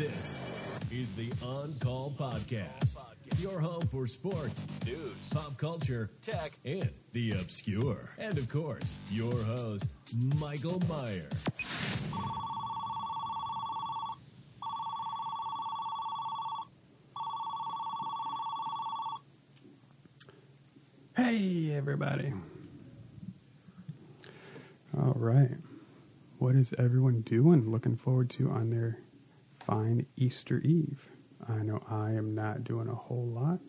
This is the On Call Podcast, your home for sports, news, pop culture, tech, and the obscure. And of course, your host, Michael Meyer. Hey, everybody. All right. What is everyone doing? Looking forward to on their fine Easter Eve. I know I am not doing a whole lot.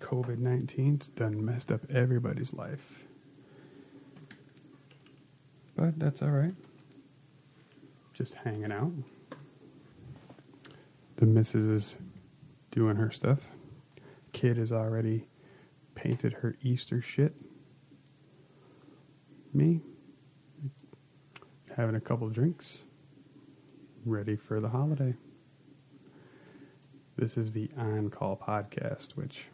COVID 19's done messed up everybody's life. But that's all right. Just hanging out. The missus is doing her stuff. Kid has already painted her Easter shit. Me, having a couple drinks, ready for the holiday. This is the On Call podcast, which,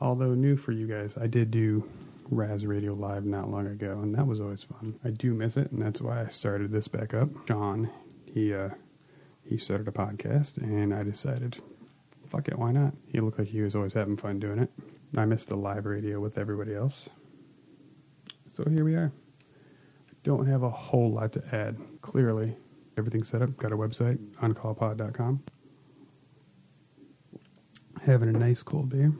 although new for you guys, I did do Raz Radio Live not long ago, and that was always fun. I do miss it, and that's why I started this back up. John, he uh, he started a podcast, and I decided, fuck it, why not? He looked like he was always having fun doing it. I missed the live radio with everybody else. So here we are. Don't have a whole lot to add. Clearly, everything's set up. Got a website, oncallpod.com. Having a nice cold beer.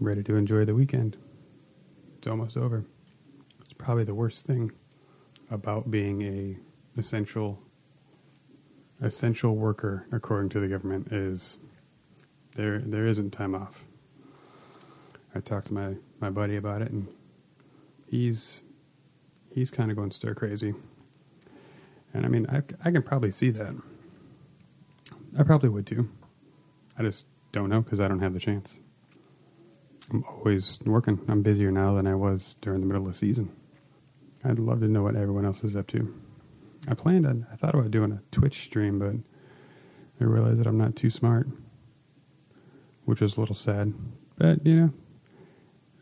Ready to enjoy the weekend. It's almost over. It's probably the worst thing about being a essential essential worker according to the government is there there isn't time off. I talked to my, my buddy about it and he's he's kind of going stir crazy. And I mean, I, I can probably see that. I probably would too. I just don't know because I don't have the chance. I'm always working. I'm busier now than I was during the middle of the season. I'd love to know what everyone else is up to. I planned on, I thought about doing a Twitch stream, but I realized that I'm not too smart, which is a little sad. But, you know,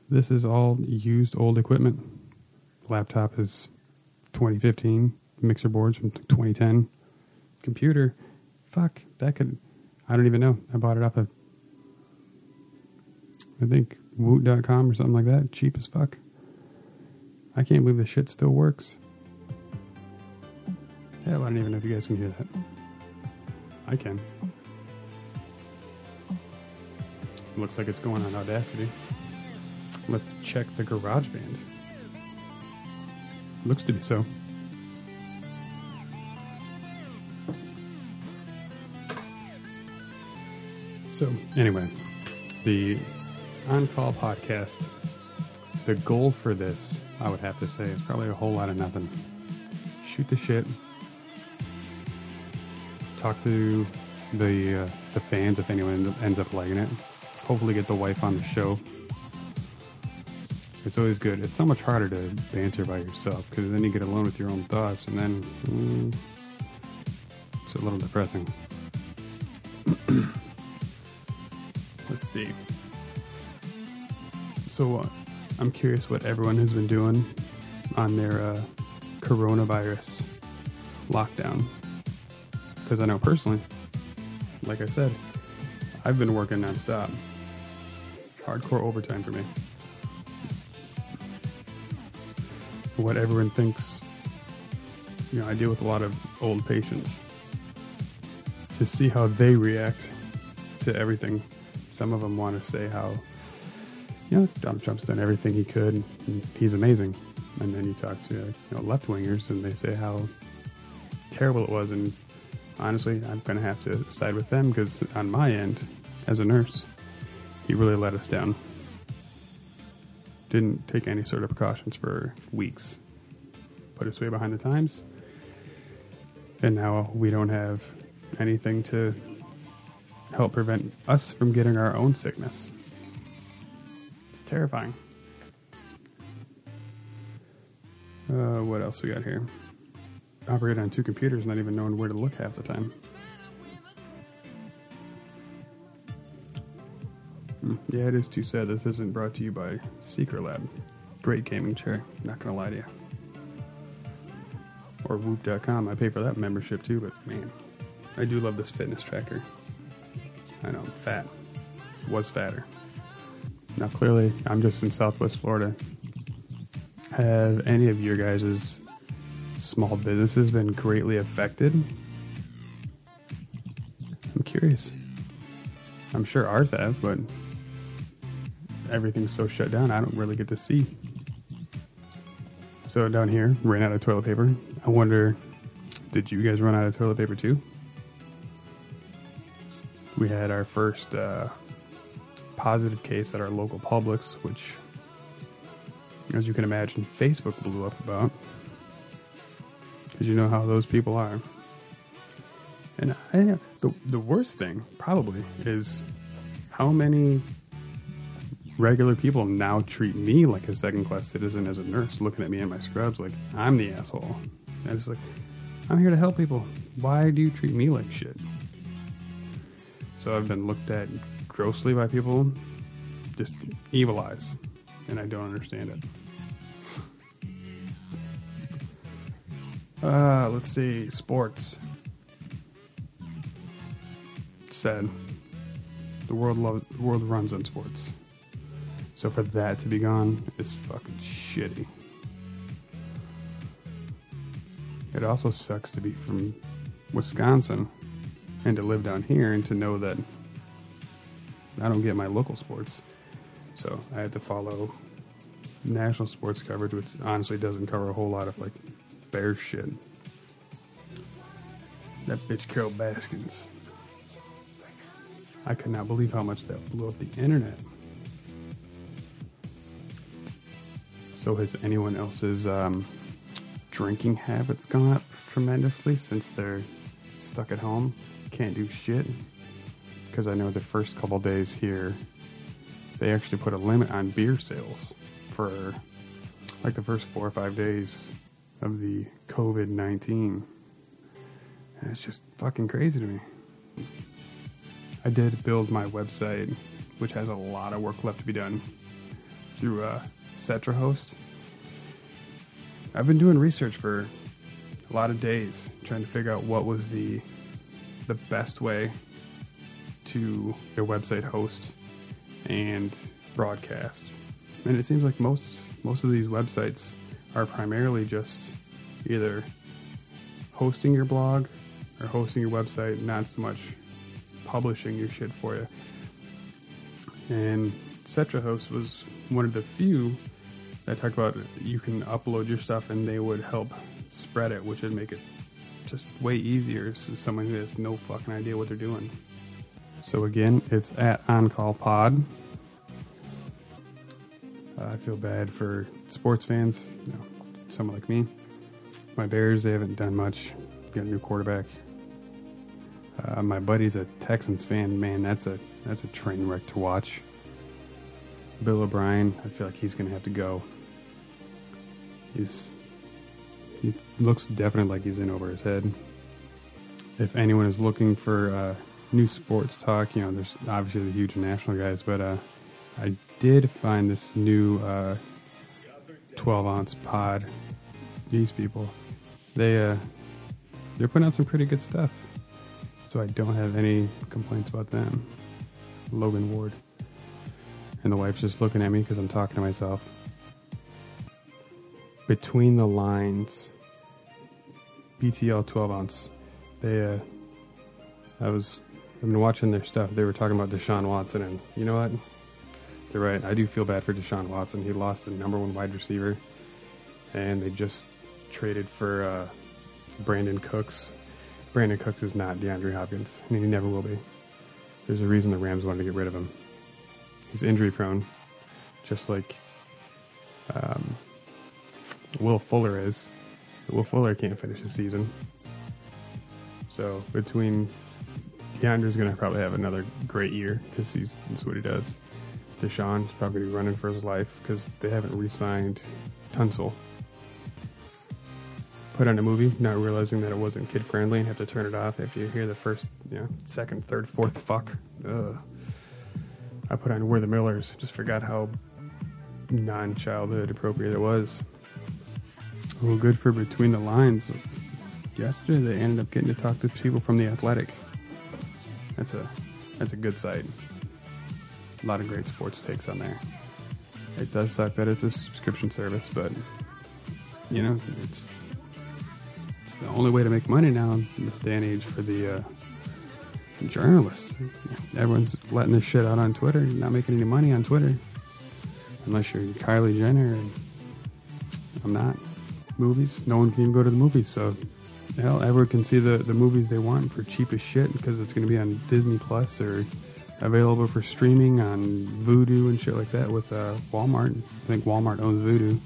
this is all used old equipment. Laptop is 2015, mixer boards from 2010. Computer, fuck, that could, I don't even know. I bought it off of, I think, woot.com or something like that. Cheap as fuck. I can't believe this shit still works. Hell, I don't even know if you guys can hear that. I can. Looks like it's going on Audacity. Let's check the GarageBand. Looks to be so. So, anyway, the On Call podcast, the goal for this, I would have to say, is probably a whole lot of nothing. Shoot the shit, talk to the uh, the fans if anyone ends up liking it. Hopefully, get the wife on the show. It's always good. It's so much harder to banter by yourself because then you get alone with your own thoughts, and then mm, it's a little depressing. Let's see. So, uh, I'm curious what everyone has been doing on their uh, coronavirus lockdown because I know personally, like I said, I've been working nonstop. Hardcore overtime for me. What everyone thinks, you know, I deal with a lot of old patients. To see how they react to everything. Some of them want to say how, you know, Donald Trump's done everything he could and he's amazing. And then you talk to, you know, left wingers and they say how terrible it was and honestly, I'm going to have to side with them because on my end, as a nurse, he really let us down. Didn't take any sort of precautions for weeks. Put us way behind the times. And now we don't have anything to help prevent us from getting our own sickness. It's terrifying. Uh, what else we got here? operate on two computers, not even knowing where to look half the time. Yeah, it is too sad this isn't brought to you by Secret Lab. Great gaming chair, not gonna lie to you. or Whoop.com. I pay for that membership too, but man, I do love this fitness tracker. I know I'm fat. Was fatter. Now, clearly, I'm just in Southwest Florida. Have any of your guys' small businesses been greatly affected? I'm curious. I'm sure ours have, but everything's so shut down, I don't really get to see. So down here, ran out of toilet paper. I wonder, did you guys run out of toilet paper too? We had our first uh, positive case at our local Publix, which, as you can imagine, Facebook blew up about. Because you know how those people are. And I the, the worst thing, probably, is how many regular people now treat me like a second class citizen as a nurse, looking at me in my scrubs like I'm the asshole. And it's like, I'm here to help people. Why do you treat me like shit? So I've been looked at grossly by people, just evil eyes, and I don't understand it. Uh, let's see, sports. Said the world loves, the world runs on sports. So for that to be gone is fucking shitty. It also sucks to be from Wisconsin and to live down here and to know that I don't get my local sports. So I had to follow national sports coverage, which honestly doesn't cover a whole lot of like bear shit. That bitch Carol Baskins. I could not believe how much that blew up the internet. So has anyone else's um, drinking habits gone up tremendously since they're stuck at home? Can't do shit? Because I know the first couple days here, they actually put a limit on beer sales for like the first four or five days of the COVID 19. And it's just fucking crazy to me. I did build my website, which has a lot of work left to be done, through uh, CetraHost. I've been doing research for a lot of days, trying to figure out what was the the best way to a website host and broadcast. And it seems like most most of these websites are primarily just either hosting your blog or hosting your website, not so much publishing your shit for you. And Setra Host was one of the few that talked about you can upload your stuff and they would help spread it, which would make it just way easier to someone who has no fucking idea what they're doing. So again, it's at On Call Pod. Uh, I feel bad for sports fans, you know, someone like me. My Bears, they haven't done much. Got a new quarterback. Uh, my buddy's a Texans fan. Man, that's a that's a train wreck to watch. Bill O'Brien, I feel like he's going to have to go. He's he looks definitely like he's in over his head. If anyone is looking for uh, new sports talk, you know, there's obviously the huge national guys, but uh, I did find this new uh, 12 ounce pod. These people, they uh, they're putting out some pretty good stuff. So I don't have any complaints about them. Logan Ward. And the wife's just looking at me because I'm talking to myself. Between the lines, BTL 12 ounce. They, uh, I was, I've been watching their stuff. They were talking about Deshaun Watson, and you know what? They're right. I do feel bad for Deshaun Watson. He lost the number one wide receiver, and they just traded for uh, Brandin Cooks. Brandin Cooks is not DeAndre Hopkins, and he never will be. There's a reason the Rams wanted to get rid of him. He's injury prone, just like Will Fuller is. Will Fuller can't finish the season. So between DeAndre's going to probably have another great year because he's that's what he does. Deshaun's probably running for his life because they haven't re-signed Tunsil. Put on a movie, not realizing that it wasn't kid friendly, and have to turn it off after you hear the first, you know, second, third, fourth fuck. Ugh. I put on We're the Millers, just forgot how non-childhood appropriate it was. Well, good for Between the Lines. yesterday they ended up getting to talk to people from the Athletic. That's a that's a good site. A lot of great sports takes on there. It does suck that it's a subscription service, but you know it's it's the only way to make money now in this day and age for the uh, journalists. Everyone's letting this shit out on Twitter, not making any money on Twitter, unless you're Kylie Jenner. I'm not. Movies, no one can even go to the movies, so hell, everyone can see the, the movies they want for cheap as shit because it's going to be on Disney Plus or available for streaming on Vudu and shit like that with uh, Walmart. I think Walmart owns Vudu.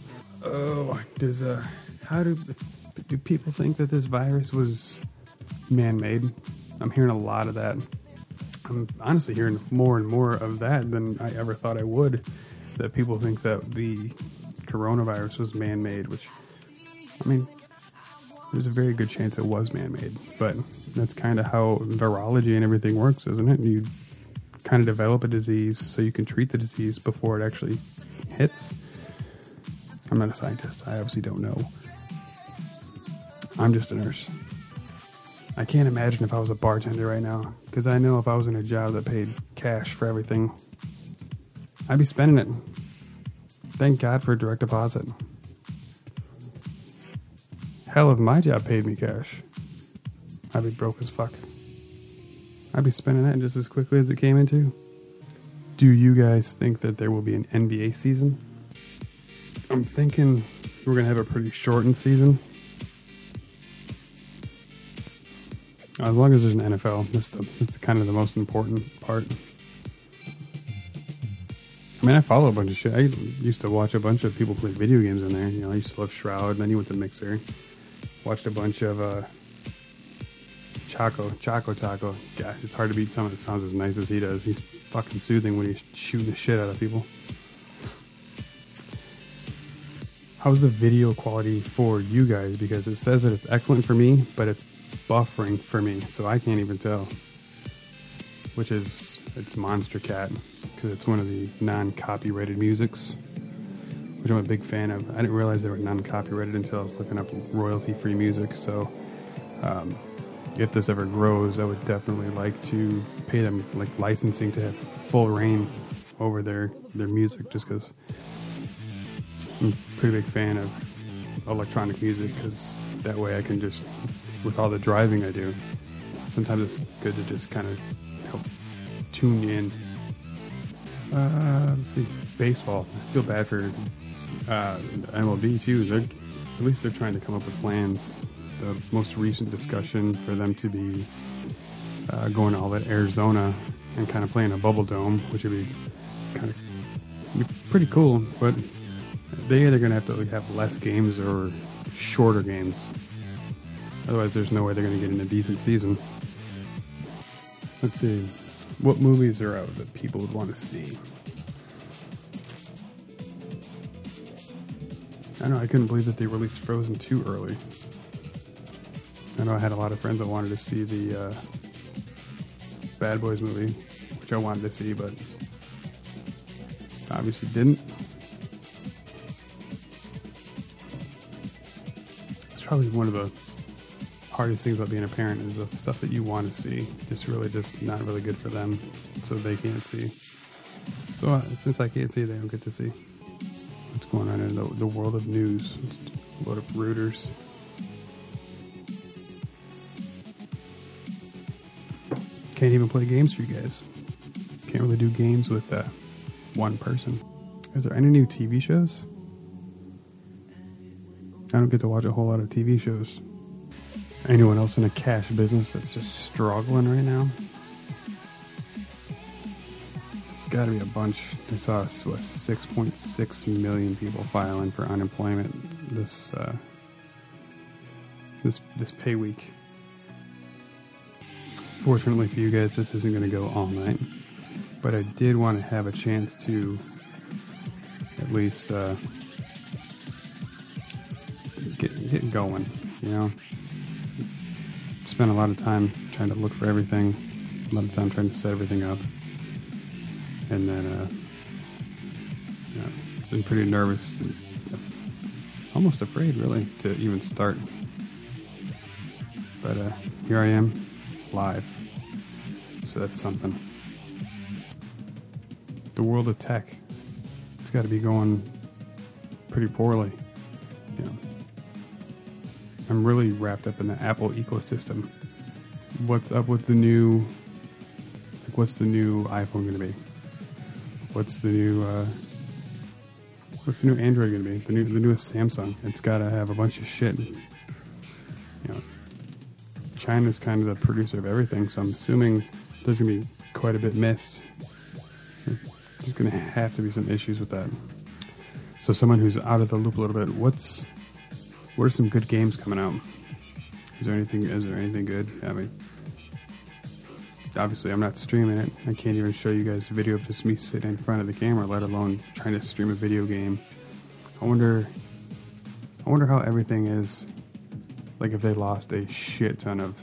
Oh, does uh, how do do people think that this virus was man-made? I'm hearing a lot of that. I'm honestly hearing more and more of that than I ever thought I would. That people think that the coronavirus was man-made, which I mean, there's a very good chance it was man-made, but that's kind of how virology and everything works, isn't it? You kind of develop a disease so you can treat the disease before it actually hits. I'm not a scientist. I obviously don't know. I'm just a nurse. I can't imagine if I was a bartender right now, because I know if I was in a job that paid cash for everything, I'd be spending it. Thank God for direct deposit. Hell, if my job paid me cash, I'd be broke as fuck. I'd be spending that just as quickly as it came in, too. Do you guys think that there will be an NBA season? I'm thinking we're going to have a pretty shortened season. As long as there's an NFL, that's, the, that's kind of the most important part. I mean, I follow a bunch of shit. I used to watch a bunch of people play video games in there. You know, I used to love Shroud, then he went to Mixer. Watched a bunch of uh, Choco, Choco Taco. God, it's hard to beat someone that sounds as nice as he does. He's fucking soothing when he's shooting the shit out of people. How's the video quality for you guys? Because it says that it's excellent for me, but it's buffering for me, so I can't even tell. Which is, it's Monstercat, because it's one of the non copyrighted musics which I'm a big fan of. I didn't realize they were non-copyrighted until I was looking up royalty-free music. So, um, if this ever grows, I would definitely like to pay them like licensing to have full reign over their their music, just because I'm a pretty big fan of electronic music. Because that way, I can just, with all the driving I do, sometimes it's good to just kind of help tune in. Uh, let's see, baseball. I feel bad for uh, MLB too. They're at least they're trying to come up with plans. The most recent discussion for them to be uh, going all at Arizona and kind of playing a bubble dome, which would be kind of pretty cool. But they either going to have to have less games or shorter games. Otherwise, there's no way they're going to get in a decent season. Let's see. What movies are out that people would want to see? I know I couldn't believe that they released Frozen 2 early. I know I had a lot of friends that wanted to see the uh, Bad Boys movie, which I wanted to see, but obviously didn't. It's probably one of the hardest things about being a parent is the stuff that you want to see. It's really just not really good for them, so they can't see. So uh, since I can't see, they don't get to see what's going on in the, the world of news. lot of Reuters. Can't even play games for you guys. Can't really do games with uh, one person. Is there any new TV shows? I don't get to watch a whole lot of TV shows. Anyone else in a cash business that's just struggling right now? Got to be a bunch. I saw what, 6.6 million people filing for unemployment this uh, this this pay week. Fortunately for you guys, this isn't going to go all night, but I did want to have a chance to at least uh, get get going. You know, spent a lot of time trying to look for everything, a lot of time trying to set everything up, and then uh, yeah, been pretty nervous, almost afraid really to even start. But uh, here I am, live. So that's something. The world of tech, it's got to be going pretty poorly. You know, I'm really wrapped up in the Apple ecosystem. What's up with the new? Like, what's the new iPhone going to be? What's the new? Uh, what's the new Android going to be? The new, the newest Samsung. It's got to have a bunch of shit. You know, China's kind of the producer of everything, so I'm assuming there's going to be quite a bit missed. There's going to have to be some issues with that. So, someone who's out of the loop a little bit, what's what are some good games coming out? Is there anything? Is there anything good? I mean, obviously, I'm not streaming it. I can't even show you guys a video of just me sitting in front of the camera, let alone trying to stream a video game. I wonder. I wonder how everything is. Like if they lost a shit ton of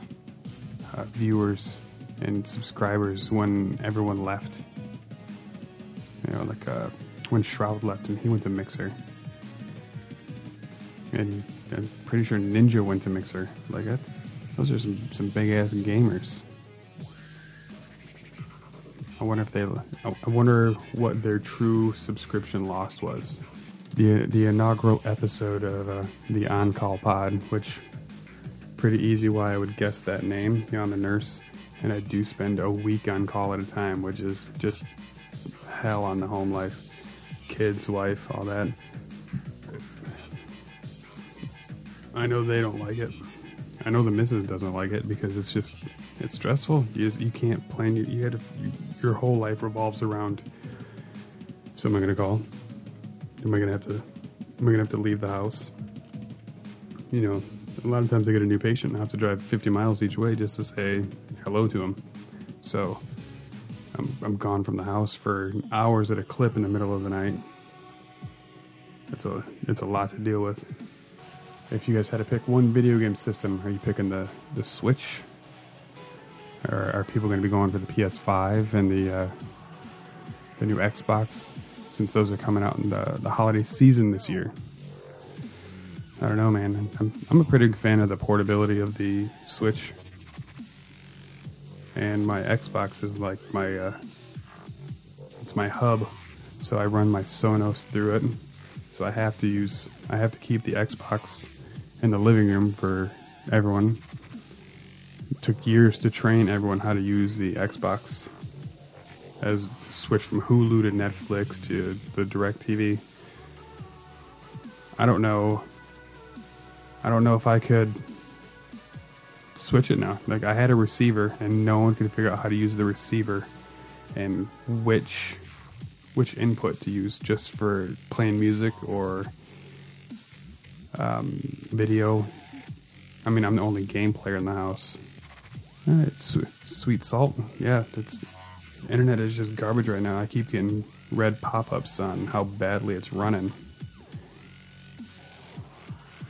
uh, viewers and subscribers when everyone left. You know, like uh, when Shroud left and he went to Mixer. And I'm pretty sure Ninja went to Mixer. Like that, those are some, some big ass gamers. I wonder if they. I wonder what their true subscription loss was. The the inaugural episode of uh, the On Call Pod, which pretty easy why I would guess that name. You know, I'm a nurse, and I do spend a week on call at a time, which is just hell on the home life, kids, wife, all that. I know they don't like it. I know the missus doesn't like it because it's just it's stressful. You you can't plan. You, you had to, you, your whole life revolves around. Someone gonna call? Am I gonna have to? Am I gonna have to leave the house? You know, a lot of times I get a new patient and I have to drive 50 miles each way just to say hello to them. So I'm, I'm gone from the house for hours at a clip in the middle of the night. It's a it's a lot to deal with. If you guys had to pick one video game system, are you picking the, the Switch? Or are people going to be going for the PS5 and the uh, the new Xbox? Since those are coming out in the, the holiday season this year. I don't know, man. I'm, I'm a pretty big fan of the portability of the Switch. And my Xbox is like my, uh, it's my hub. So I run my Sonos through it. So I have to use, I have to keep the Xbox in the living room for everyone. Took years to train everyone how to use the Xbox as switch from Hulu to Netflix to the DirecTV. I don't know. I don't know if I could switch it now. Like I had a receiver and no one could figure out how to use the receiver and which which input to use just for playing music or um, video. I mean, I'm the only game player in the house. It's sweet salt. Yeah, it's internet is just garbage right now. I keep getting red pop-ups on how badly it's running.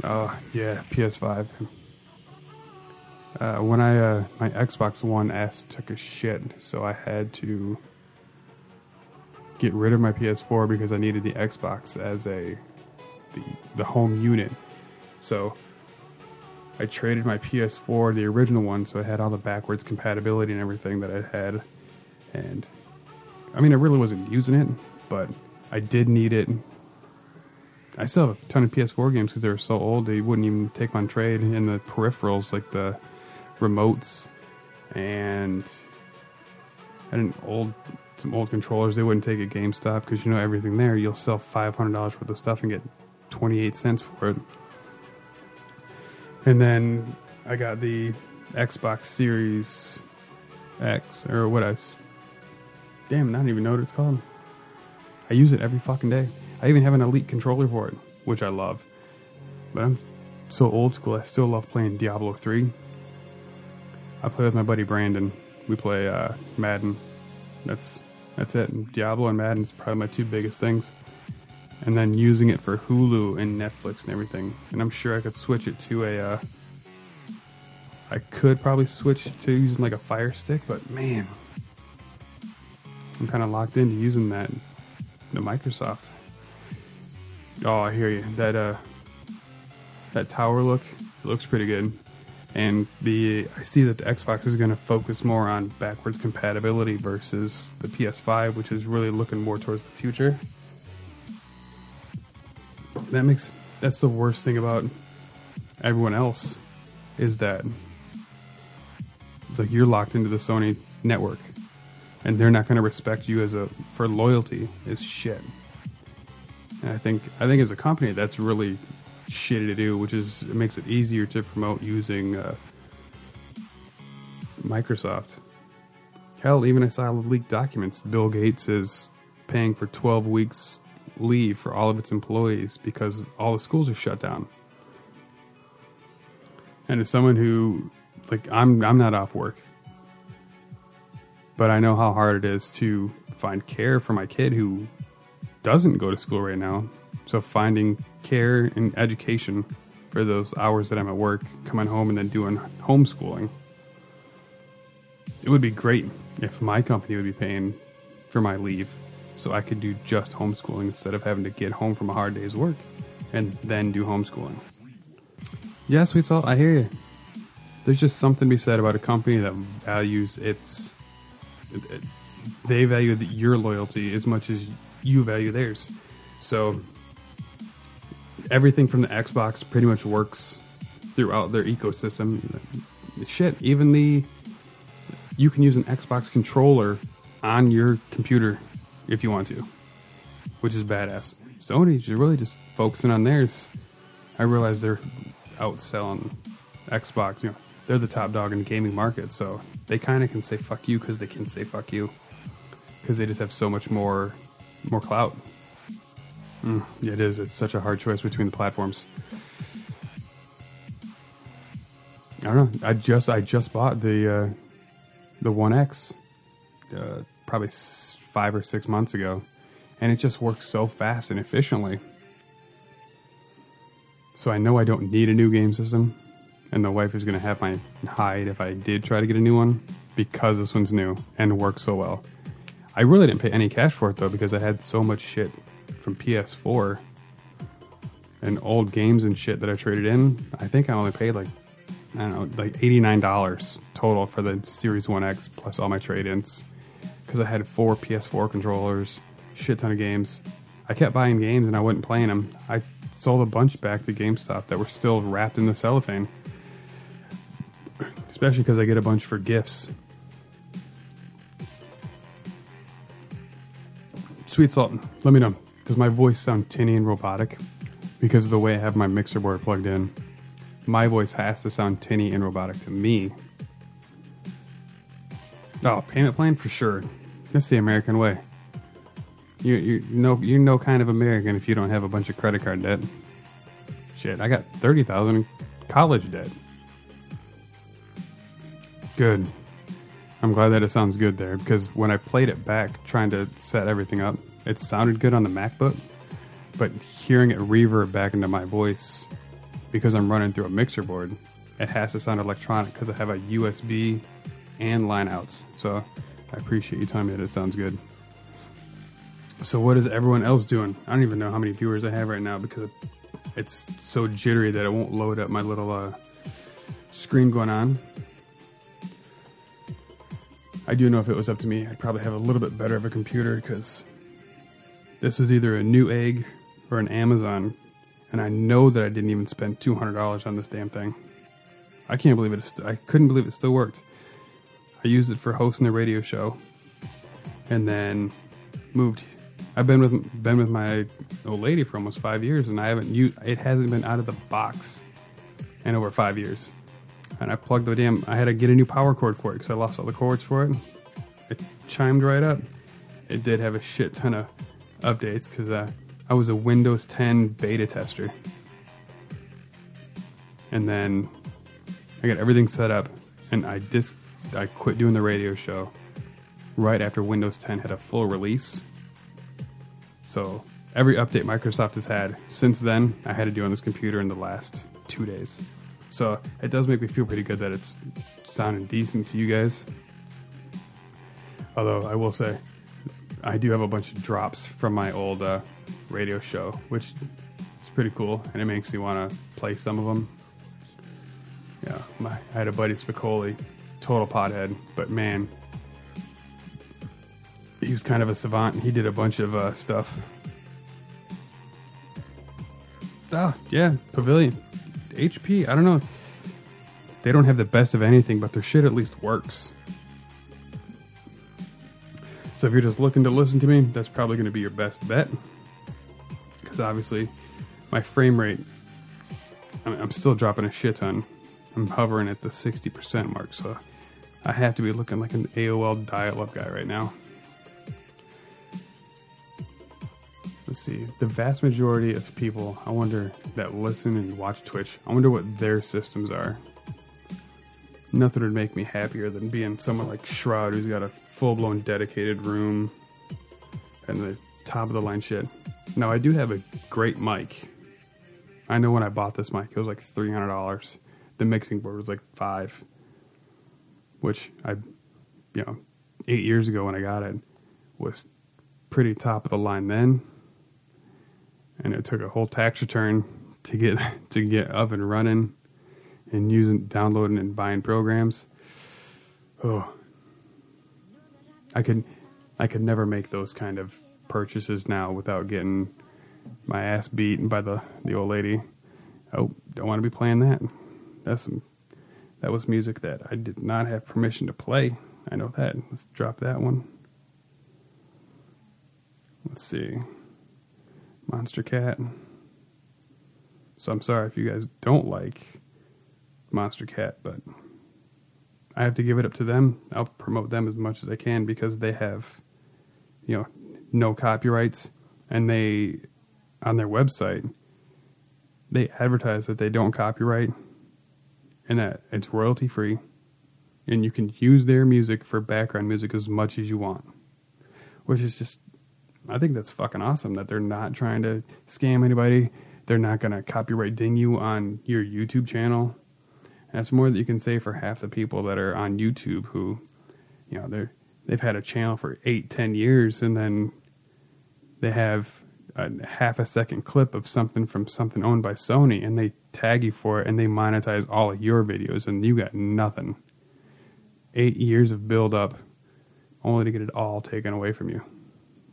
Oh yeah, PS5. Uh, when I uh, my Xbox One S took a shit, so I had to get rid of my PS4 because I needed the Xbox as a the the home unit. So I traded my PS4, the original one, so it had all the backwards compatibility and everything that I had. And I mean, I really wasn't using it, but I did need it. I still have a ton of PS4 games because they were so old they wouldn't even take on trade. And the peripherals, like the remotes and and old some old controllers, they wouldn't take at GameStop because you know everything there. You'll sell five hundred dollars worth of stuff and get twenty eight cents for it. And then I got the Xbox Series X or what I. s- Damn, I don't even know what it's called. I use it every fucking day. I even have an Elite controller for it, which I love. But I'm so old school. I still love playing Diablo three. I play with my buddy Brandon. We play uh, Madden. That's that's it. Diablo and Madden is probably my two biggest things. And then using it for Hulu and Netflix and everything. And I'm sure I could switch it to a. Uh, I could probably switch to using like a Fire Stick, but man, I'm kind of locked into using that the Microsoft. Oh, I hear you. That uh, that tower look looks pretty good, and the I see that the Xbox is going to focus more on backwards compatibility versus the PS5, which is really looking more towards the future. That makes that's the worst thing about everyone else is that like you're locked into the Sony network, and they're not going to respect you as a for loyalty is shit. And I think I think as a company that's really shitty to do, which is it makes it easier to promote using uh, Microsoft. Hell, even I saw leaked documents. Bill Gates is paying for 12 weeks leave for all of its employees because all the schools are shut down. And as someone who, like, I'm I'm not off work, but I know how hard it is to find care for my kid who doesn't go to school right now. So finding care and education for those hours that I'm at work, coming home and then doing homeschooling. It would be great if my company would be paying for my leave so I could do just homeschooling instead of having to get home from a hard day's work and then do homeschooling. Yeah, sweet salt, I hear you. There's just something to be said about a company that values its. They value your loyalty as much as you value theirs. So everything from the Xbox pretty much works throughout their ecosystem. Shit, even the you can use an Xbox controller on your computer if you want to, which is badass. Sony's really just focusing on theirs. I realize they're outselling Xbox. You know, they're the top dog in the gaming market, so they kind of can say fuck you because they can say fuck you because they just have so much more more clout. Mm, it is. It's such a hard choice between the platforms. I don't know. I just I just bought the uh, the One X uh, probably five or six months ago, and it just works so fast and efficiently. So I know I don't need a new game system, and the wife is going to have my hide if I did try to get a new one because this one's new and works so well. I really didn't pay any cash for it though because I had so much shit from PS4 and old games and shit that I traded in. I think I only paid like I don't know, like eighty nine dollars total for the Series One X plus all my trade ins because I had four PS4 controllers, shit ton of games. I kept buying games and I wasn't playing them. I sold a bunch back to GameStop that were still wrapped in the cellophane, especially because I get a bunch for gifts. Sweet Salt, let me know. Does my voice sound tinny and robotic? Because of the way I have my mixer board plugged in. My voice has to sound tinny and robotic to me. Oh, payment plan for sure. That's the American way. You you know you're no kind of American if you don't have a bunch of credit card debt. Shit, I got thirty thousand college debt. Good. I'm glad that it sounds good there because when I played it back trying to set everything up, it sounded good on the MacBook, but hearing it reverb back into my voice because I'm running through a mixer board, it has to sound electronic because I have a USB and line outs. So I appreciate you telling me that it sounds good. So what is everyone else doing? I don't even know how many viewers I have right now because it's so jittery that it won't load up my little uh, screen going on. I do know if it was up to me, I'd probably have a little bit better of a computer because this was either a Newegg or an Amazon, and I know that I didn't even spend two hundred dollars on this damn thing. I can't believe it. I couldn't believe it still worked. I used it for hosting the radio show, and then moved. I've been with been with my old lady for almost five years, and I haven't used. It hasn't been out of the box in over five years and I plugged the damn. I had to get a new power cord for it because I lost all the cords for it. It chimed right up. It did have a shit ton of updates because uh, I was a Windows 10 beta tester, and then I got everything set up, and I dis I quit doing the radio show right after Windows 10 had a full release. So every update Microsoft has had since then, I had to do on this computer in the last two days. So it does make me feel pretty good that it's sounding decent to you guys. Although I will say, I do have a bunch of drops from my old uh, radio show, which is pretty cool, and it makes me want to play some of them. Yeah, my, I had a buddy Spicoli, total pothead, but man, he was kind of a savant. He did a bunch of uh, stuff. Oh, yeah, Pavilion. HP, I don't know. They don't have the best of anything, but their shit at least works. So if you're just looking to listen to me, that's probably going to be your best bet. Because obviously, my frame rate, I I'm still dropping a shit ton. I'm hovering at the 60% mark, so I have to be looking like an AOL dial up guy right now. Let's see. The vast majority of people, I wonder, that listen and watch Twitch, I wonder what their systems are. Nothing would make me happier than being someone like Shroud, who's got a full blown dedicated room and the top of the line shit. Now, I do have a great mic. I know when I bought this mic, it was like $300. The mixing board was like five, which I, you know, eight years ago when I got it was pretty top of the line then and it took a whole tax return to get to get up and running and using downloading and buying programs. Oh, I could I could never make those kind of purchases now without getting my ass beaten by the the old lady. Oh, don't want to be playing that. That's some that was music that I did not have permission to play. I know that. Let's drop that one. Let's see. Monstercat. So I'm sorry if you guys don't like Monstercat, but I have to give it up to them. I'll promote them as much as I can because they have, you know, no copyrights, and they on their website they advertise that they don't copyright and that it's royalty free, and you can use their music for background music as much as you want, which is just I think that's fucking awesome that they're not trying to scam anybody. They're not to copyright ding you on your YouTube channel. That's more that you can say for half the people that are on YouTube who, you know, they're they've had a channel for eight, ten years, and then they have a half a second clip of something from something owned by Sony, and they tag you for it, and they monetize all of your videos, and you got nothing. Eight years of build up, only to get it all taken away from you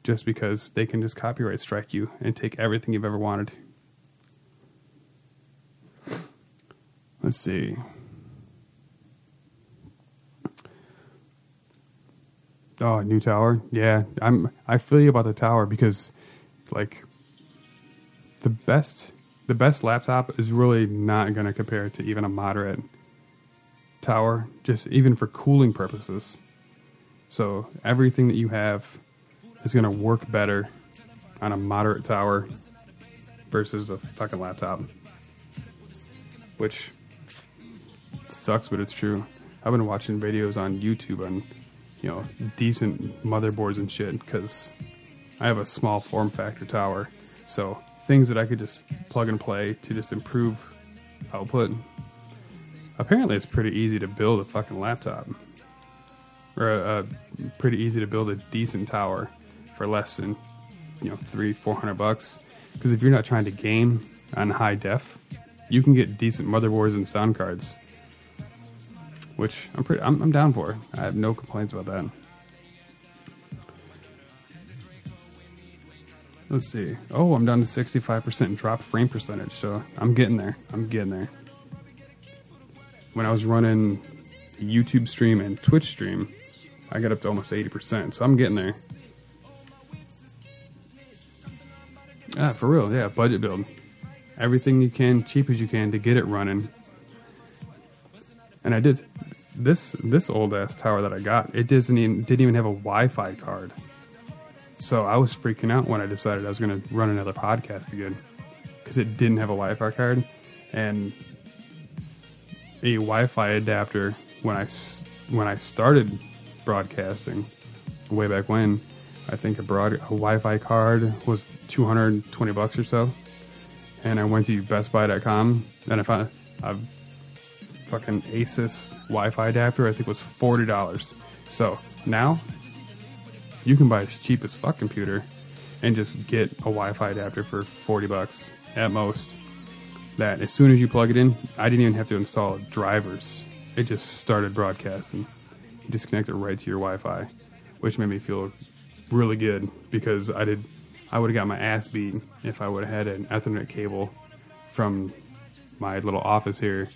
just because they can just copyright strike you and take everything you've ever wanted. Let's see. Oh, new tower. Yeah, I'm. I feel you about the tower because, like, the best, the best laptop is really not going to compare to even a moderate tower. Just even for cooling purposes. So everything that you have is going to work better on a moderate tower versus a fucking laptop. Which sucks, but it's true. I've been watching videos on YouTube on, you know, decent motherboards and shit because I have a small form factor tower. So things that I could just plug and play to just improve output. Apparently, it's pretty easy to build a fucking laptop, or a pretty easy to build a decent tower for less than you know three four hundred bucks. Because if you're not trying to game on high def, you can get decent motherboards and sound cards, which I'm pretty I'm, I'm down for. I have no complaints about that. Let's see. Oh, I'm down to 65% drop frame percentage, so I'm getting there. I'm getting there. When I was running YouTube stream and Twitch stream, I got up to almost 80%, so I'm getting there. Ah, for real, yeah, budget build. Everything you can, cheap as you can to get it running. And I did this this old ass tower that I got. It doesn't even didn't even have a Wi-Fi card. So I was freaking out when I decided I was going to run another podcast again because it didn't have a Wi-Fi card and a Wi-Fi adapter when I when I started broadcasting way back when. I think a broad a Wi-Fi card was 220 bucks or so. And I went to BestBuy.com and I found a fucking Asus Wi-Fi adapter. I think was forty dollars. So now you can buy a cheap as fuck computer and just get a Wi-Fi adapter for forty bucks at most. that as soon as you plug it in, I didn't even have to install drivers. It just started broadcasting. You just connect it right to your Wi-Fi, which made me feel really good because I did. I would have got my ass beat if I would have had an Ethernet cable from my little office here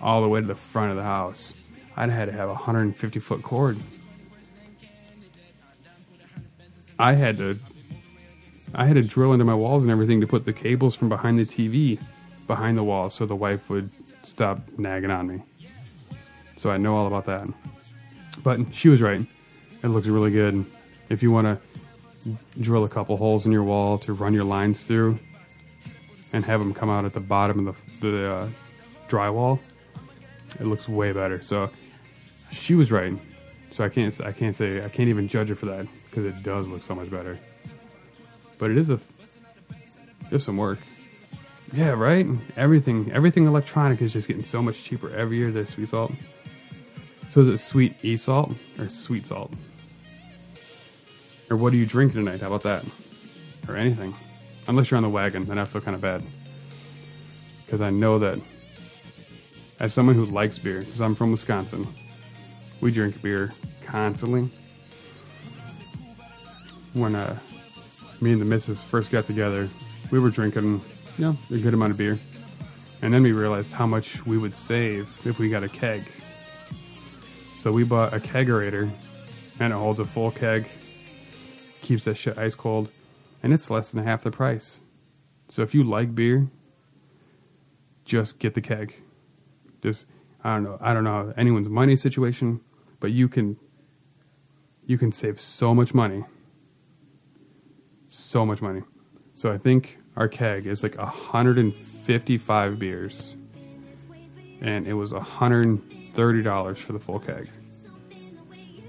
all the way to the front of the house. I'd had to have a 150 foot cord. I had to I had to drill into my walls and everything to put the cables from behind the TV behind the wall so the wife would stop nagging on me. So I know all about that. But she was right. It looks really good. If you want to drill a couple holes in your wall to run your lines through and have them come out at the bottom of the, the uh, drywall, it looks way better. So she was right. So I can't I can't say I can't even judge her for that because it does look so much better. But it is a there's some work. Yeah, right. Everything everything electronic is just getting so much cheaper every year. This sweet salt. So is it sweet e salt or sweet salt? Or what are you drinking tonight? How about that? Or anything? Unless you're on the wagon, then I feel kind of bad because I know that as someone who likes beer, because I'm from Wisconsin, we drink beer constantly. When uh, me and the missus first got together, we were drinking, you know, a good amount of beer. And then we realized how much we would save if we got a keg. So we bought a kegerator, and it holds a full keg, keeps that shit ice cold, and it's less than half the price. So if you like beer, just get the keg. Just I don't know, I don't know anyone's money situation, but you can you can save so much money. So much money. So I think our keg is like 155 beers. And it was $130 for the full keg.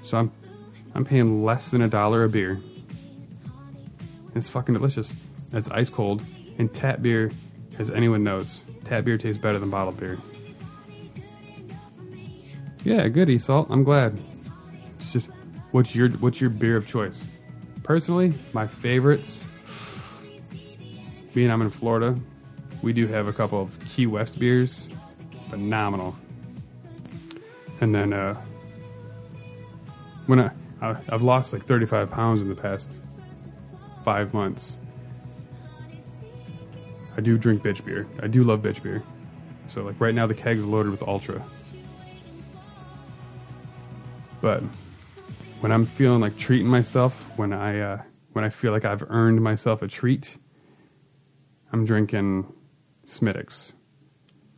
So I'm I'm paying less than a dollar a beer. It's fucking delicious. It's ice cold. And tap beer, as anyone knows, tap beer tastes better than bottled beer. Yeah, good, Salt. I'm glad. It's just, what's your what's your beer of choice? Personally, my favorites. Being I'm in Florida, we do have a couple of Key West beers, phenomenal. And then uh, when I, I I've lost like 35 pounds in the past five months. I do drink bitch beer. I do love bitch beer. So like right now the keg's loaded with ultra. But when I'm feeling like treating myself, when I uh, when I feel like I've earned myself a treat, I'm drinking Smithwick's,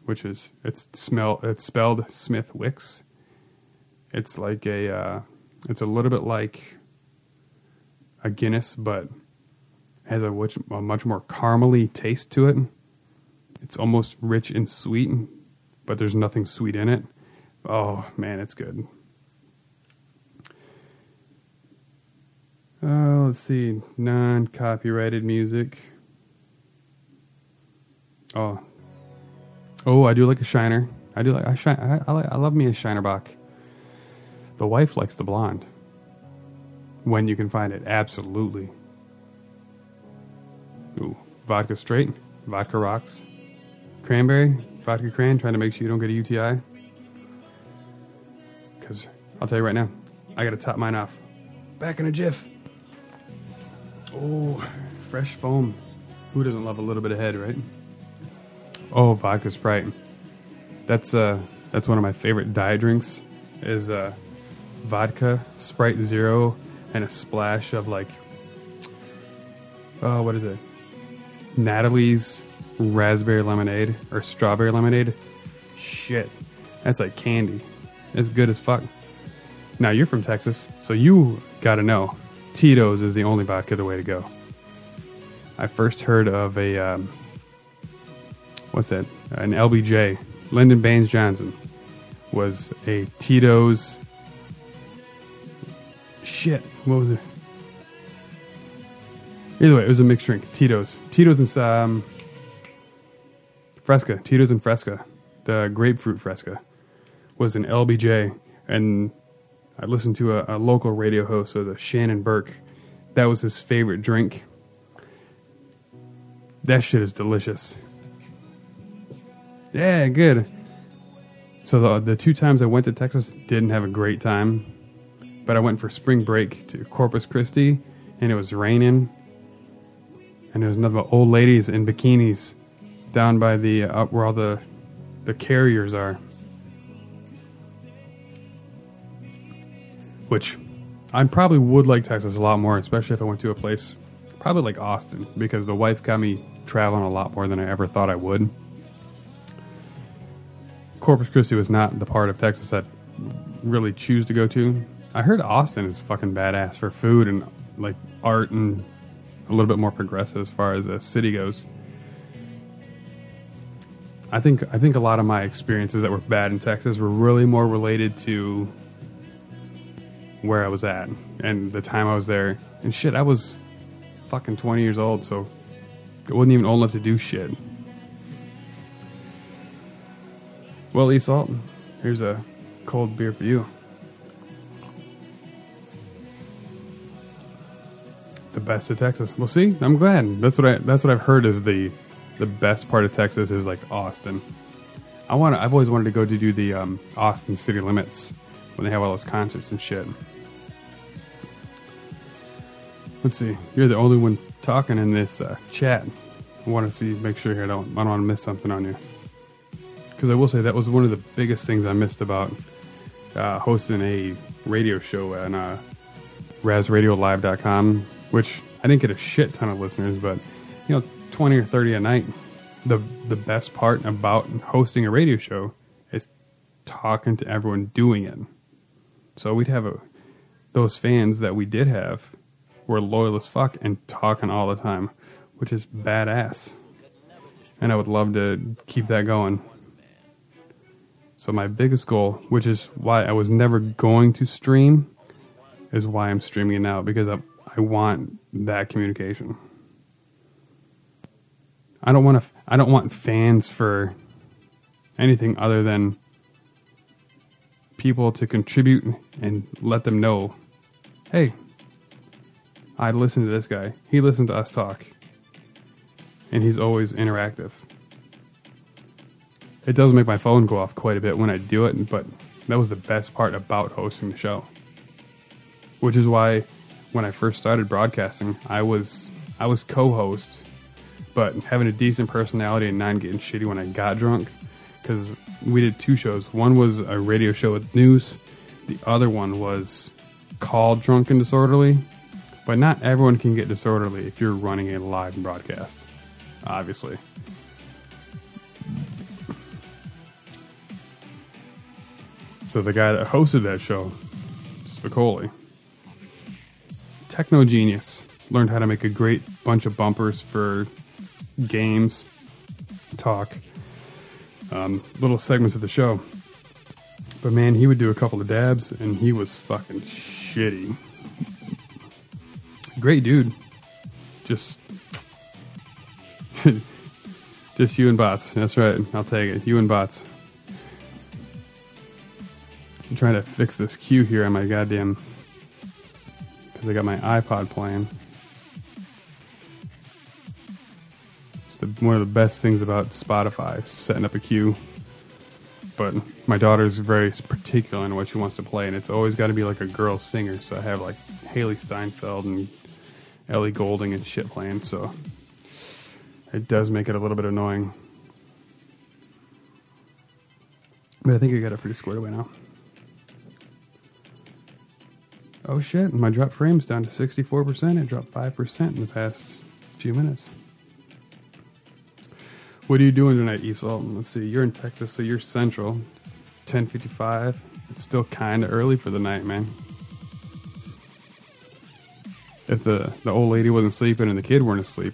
which is it's smell it's spelled Smith Wicks. It's like a uh, it's a little bit like a Guinness, but has a a much more caramely taste to it. It's almost rich and sweet, but there's nothing sweet in it. Oh man, it's good. Uh, let's see, non-copyrighted music. Oh, oh, I do like a Shiner. I do like I shine. I, I, I love me a Shiner Bock. The wife likes the blonde. When you can find it, absolutely. Ooh, vodka straight, vodka rocks, cranberry, vodka cran. Trying to make sure you don't get a UTI. Because I'll tell you right now, I got to top mine off. Back in a jiff. Oh, fresh foam. Who doesn't love a little bit of head, right? Oh, vodka Sprite. That's uh, that's one of my favorite diet drinks. Is uh, vodka Sprite Zero and a splash of like, oh, what is it? Natalie's raspberry lemonade or strawberry lemonade. Shit, that's like candy. It's good as fuck. Now you're from Texas, so you gotta know Tito's is the only vodka the way to go. I first heard of a um, what's that? An LBJ. Lyndon Baines Johnson was a Tito's. Shit, what was it? Either way, it was a mixed drink. Tito's, Tito's and um, Fresca. Tito's and Fresca. The grapefruit Fresca was an LBJ, and I listened to a, a local radio host, so the Shannon Burke. That was his favorite drink. That shit is delicious. Yeah, good. So the the two times I went to Texas didn't have a great time, but I went for spring break to Corpus Christi, and it was raining, and there was nothing but old ladies in bikinis down by the uh, up where all the the carriers are. Which I probably would like Texas a lot more, especially if I went to a place probably like Austin, because the wife got me traveling a lot more than I ever thought I would. Corpus Christi was not the part of Texas that really choose to go to. I heard Austin is fucking badass for food and like art and a little bit more progressive as far as a city goes. I think I think a lot of my experiences that were bad in Texas were really more related to where I was at and the time I was there. And shit, I was fucking 20 years old, so I wasn't even old enough to do shit. Well, Alton, here's a cold beer for you. The best of Texas. Well, see, I'm glad. That's what I. That's what I've heard is the the best part of Texas is like Austin. I want. I've always wanted to go to do the um, Austin city limits when they have all those concerts and shit. Let's see. You're the only one talking in this uh, chat. I want to see, make sure here I don't, I don't want to miss something on you. Because I will say that was one of the biggest things I missed about uh, hosting a radio show on uh, RazRadioLive.com, which I didn't get a shit ton of listeners, but you know, 20 or 30 a night. The the best part about hosting a radio show is talking to everyone doing it. So we'd have a, those fans that we did have were loyal as fuck and talking all the time, which is badass. And I would love to keep that going. So my biggest goal, which is why I was never going to stream, is why I'm streaming it now because I, I want that communication. I don't want to. I don't want fans for anything other than people to contribute and let them know, hey, I listen to this guy. He listened to us talk. And he's always interactive. It does make my phone go off quite a bit when I do it, but that was the best part about hosting the show. Which is why when I first started broadcasting, I was I was co-host, but having a decent personality and not getting shitty when I got drunk cuz we did two shows. One was a radio show with news, the other one was called Drunk and Disorderly, but not everyone can get disorderly if you're running a live broadcast, obviously. So the guy that hosted that show, Spicoli, techno genius, learned how to make a great bunch of bumpers for games, talk, um, little segments of the show. But man, he would do a couple of dabs, and he was fucking shitty. Great dude. Just. just you and bots. That's right. I'll take it. You and bots. I'm trying to fix this cue here on my goddamn. Because I got my iPod playing. It's the, one of the best things about Spotify, setting up a queue. But my daughter's very particular in what she wants to play, and it's always got to be like a girl singer. So I have like Hailee Steinfeld and Ellie Goulding and shit playing, so it does make it a little bit annoying. But I think I got it pretty squared away now. Oh shit, my drop frame's down to 64%. It dropped 5% in the past few minutes. What are you doing tonight, East? Let's see, you're in Texas, so you're central. 1055. It's still kind of early for the night, man if the the old lady wasn't sleeping and the kid weren't asleep,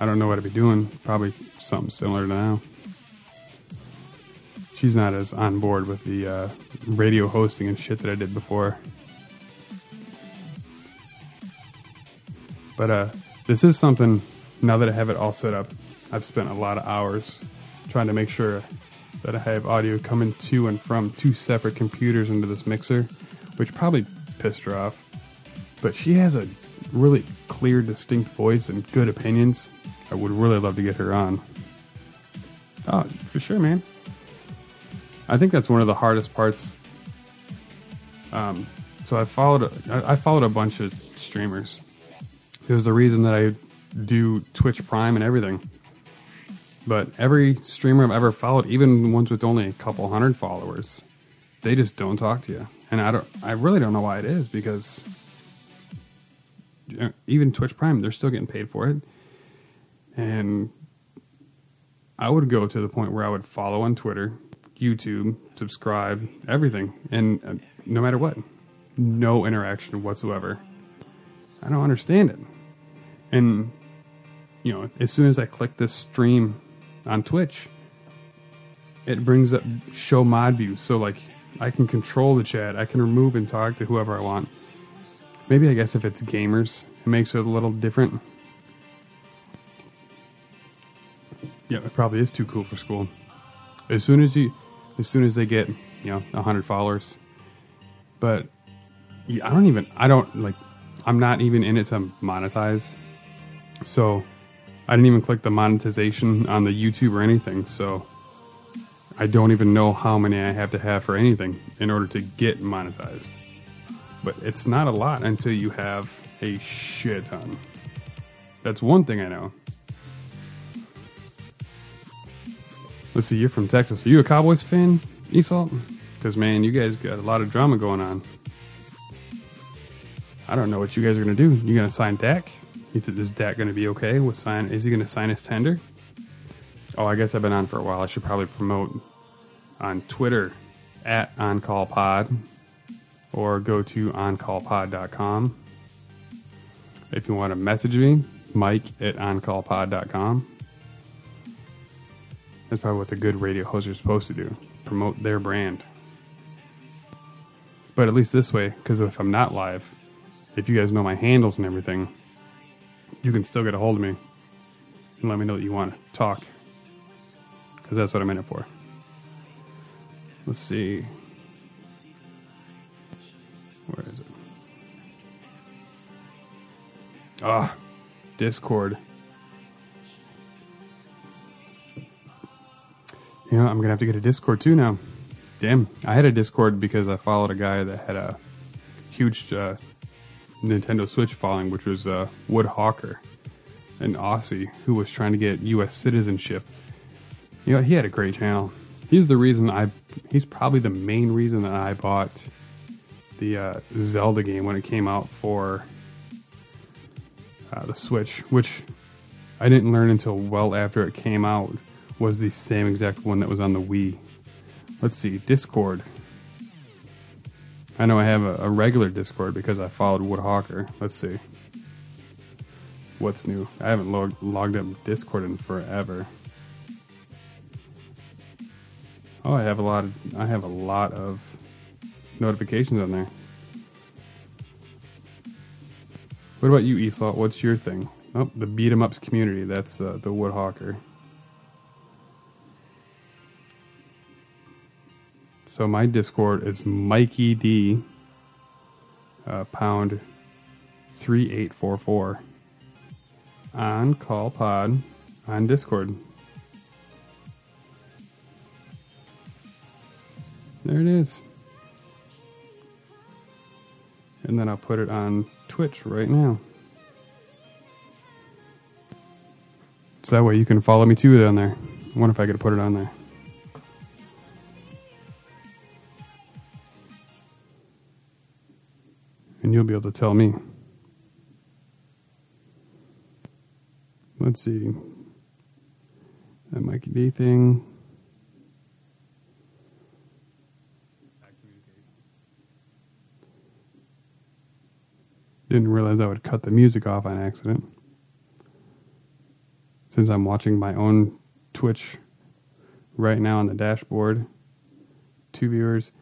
I don't know what I'd be doing. Probably something similar now. She's not as on board with the uh, radio hosting and shit that I did before. But uh, this is something. Now that I have it all set up, I've spent a lot of hours trying to make sure that I have audio coming to and from two separate computers into this mixer, which probably pissed her off. But she has a really clear, distinct voice and good opinions. I would really love to get her on. Oh, for sure, man. I think that's one of the hardest parts. Um, so I followed I followed a bunch of streamers. It was the reason that I do Twitch Prime and everything. But every streamer I've ever followed, even ones with only a couple hundred followers, they just don't talk to you. And I don't I really don't know why it is because even Twitch Prime, they're still getting paid for it. And I would go to the point where I would follow on Twitter, YouTube, subscribe, everything, and uh, no matter what, no interaction whatsoever. I don't understand it. And you know, as soon as I click this stream on Twitch, it brings up show mod view. So like I can control the chat. I can remove and talk to whoever I want. Maybe I guess if it's gamers, it makes it a little different. Yeah, it probably is too cool for school. As soon as you, as soon as they get, you know, hundred followers, but I don't even, I don't like, I'm not even in it to monetize. So I didn't even click the monetization on the YouTube or anything. So I don't even know how many I have to have for anything in order to get monetized. But it's not a lot until you have a shit ton. That's one thing I know. Let's see, you're from Texas. Are you a Cowboys fan, Esalt? Because, man, you guys got a lot of drama going on. I don't know what you guys are going to do. You going to sign Dak? Is Dak going to be okay with sign? Is he going to sign his tender? Oh, I guess I've been on for a while. I should probably promote on Twitter at OnCallPod or go to OnCallPod.com. If you want to message me, Mike at OnCallPod.com. That's probably what the good radio hosts are supposed to do promote their brand. But at least this way, because if I'm not live, if you guys know my handles and everything, you can still get a hold of me and let me know that you want to talk. Because that's what I'm in it for. Let's see. Where is it? Ah, Discord. You know, I'm gonna have to get a Discord too now. Damn, I had a Discord because I followed a guy that had a huge uh, Nintendo Switch following, which was uh, Wood Hawker, an Aussie who was trying to get U.S. citizenship. You know, he had a great channel. He's the reason I. He's probably the main reason that I bought the uh, Zelda game when it came out for uh, the Switch, which I didn't learn until well after it came out was the same exact one that was on the Wii. Let's see, Discord. I know I have a, a regular Discord because I followed Woodhawker. Let's see. What's new? I haven't log- logged up Discord in forever. Oh, I have a lot of I have a lot of notifications on there. What about you, Esau? What's your thing? Oh, the beat 'em ups community. That's uh, the Woodhawker. So my Discord is Mikey D uh, pound three eight four four on Call Pod on Discord. There it is. And then I'll put it on Twitch right now. So that way you can follow me too down there. I wonder if I could put it on there. And you'll be able to tell me. Let's see. That Mikey D thing. Didn't realize I would cut the music off on accident. Since I'm watching my own Twitch right now on the dashboard. Two viewers.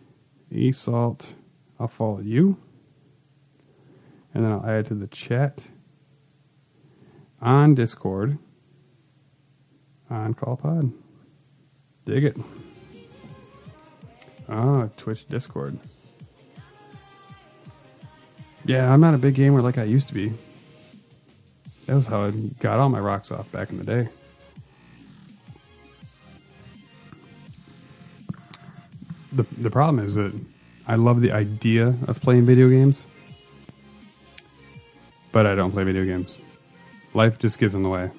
Esalt. I'll follow you. And then I'll add to the chat on Discord on Call Pod. Dig it. Ah, Twitch Discord. Yeah, I'm not a big gamer like I used to be. That was how I got all my rocks off back in the day. the the problem is that I love the idea of playing video games, but I don't play video games. Life just gets in the way.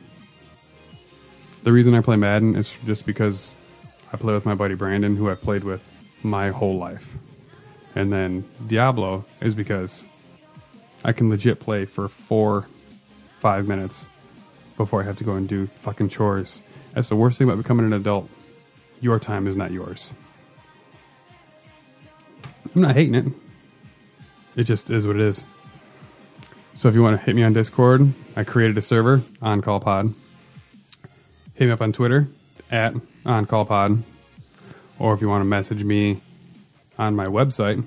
The reason I play Madden is just because I play with my buddy Brandon, who I've played with my whole life. And then Diablo is because I can legit play for four, five minutes before I have to go and do fucking chores. That's the worst thing about becoming an adult. Your time is not yours. I'm not hating it. It just is what it is. So if you want to hit me on Discord, I created a server on CallPod. Hit me up on Twitter at on CallPod, or if you want to message me on my website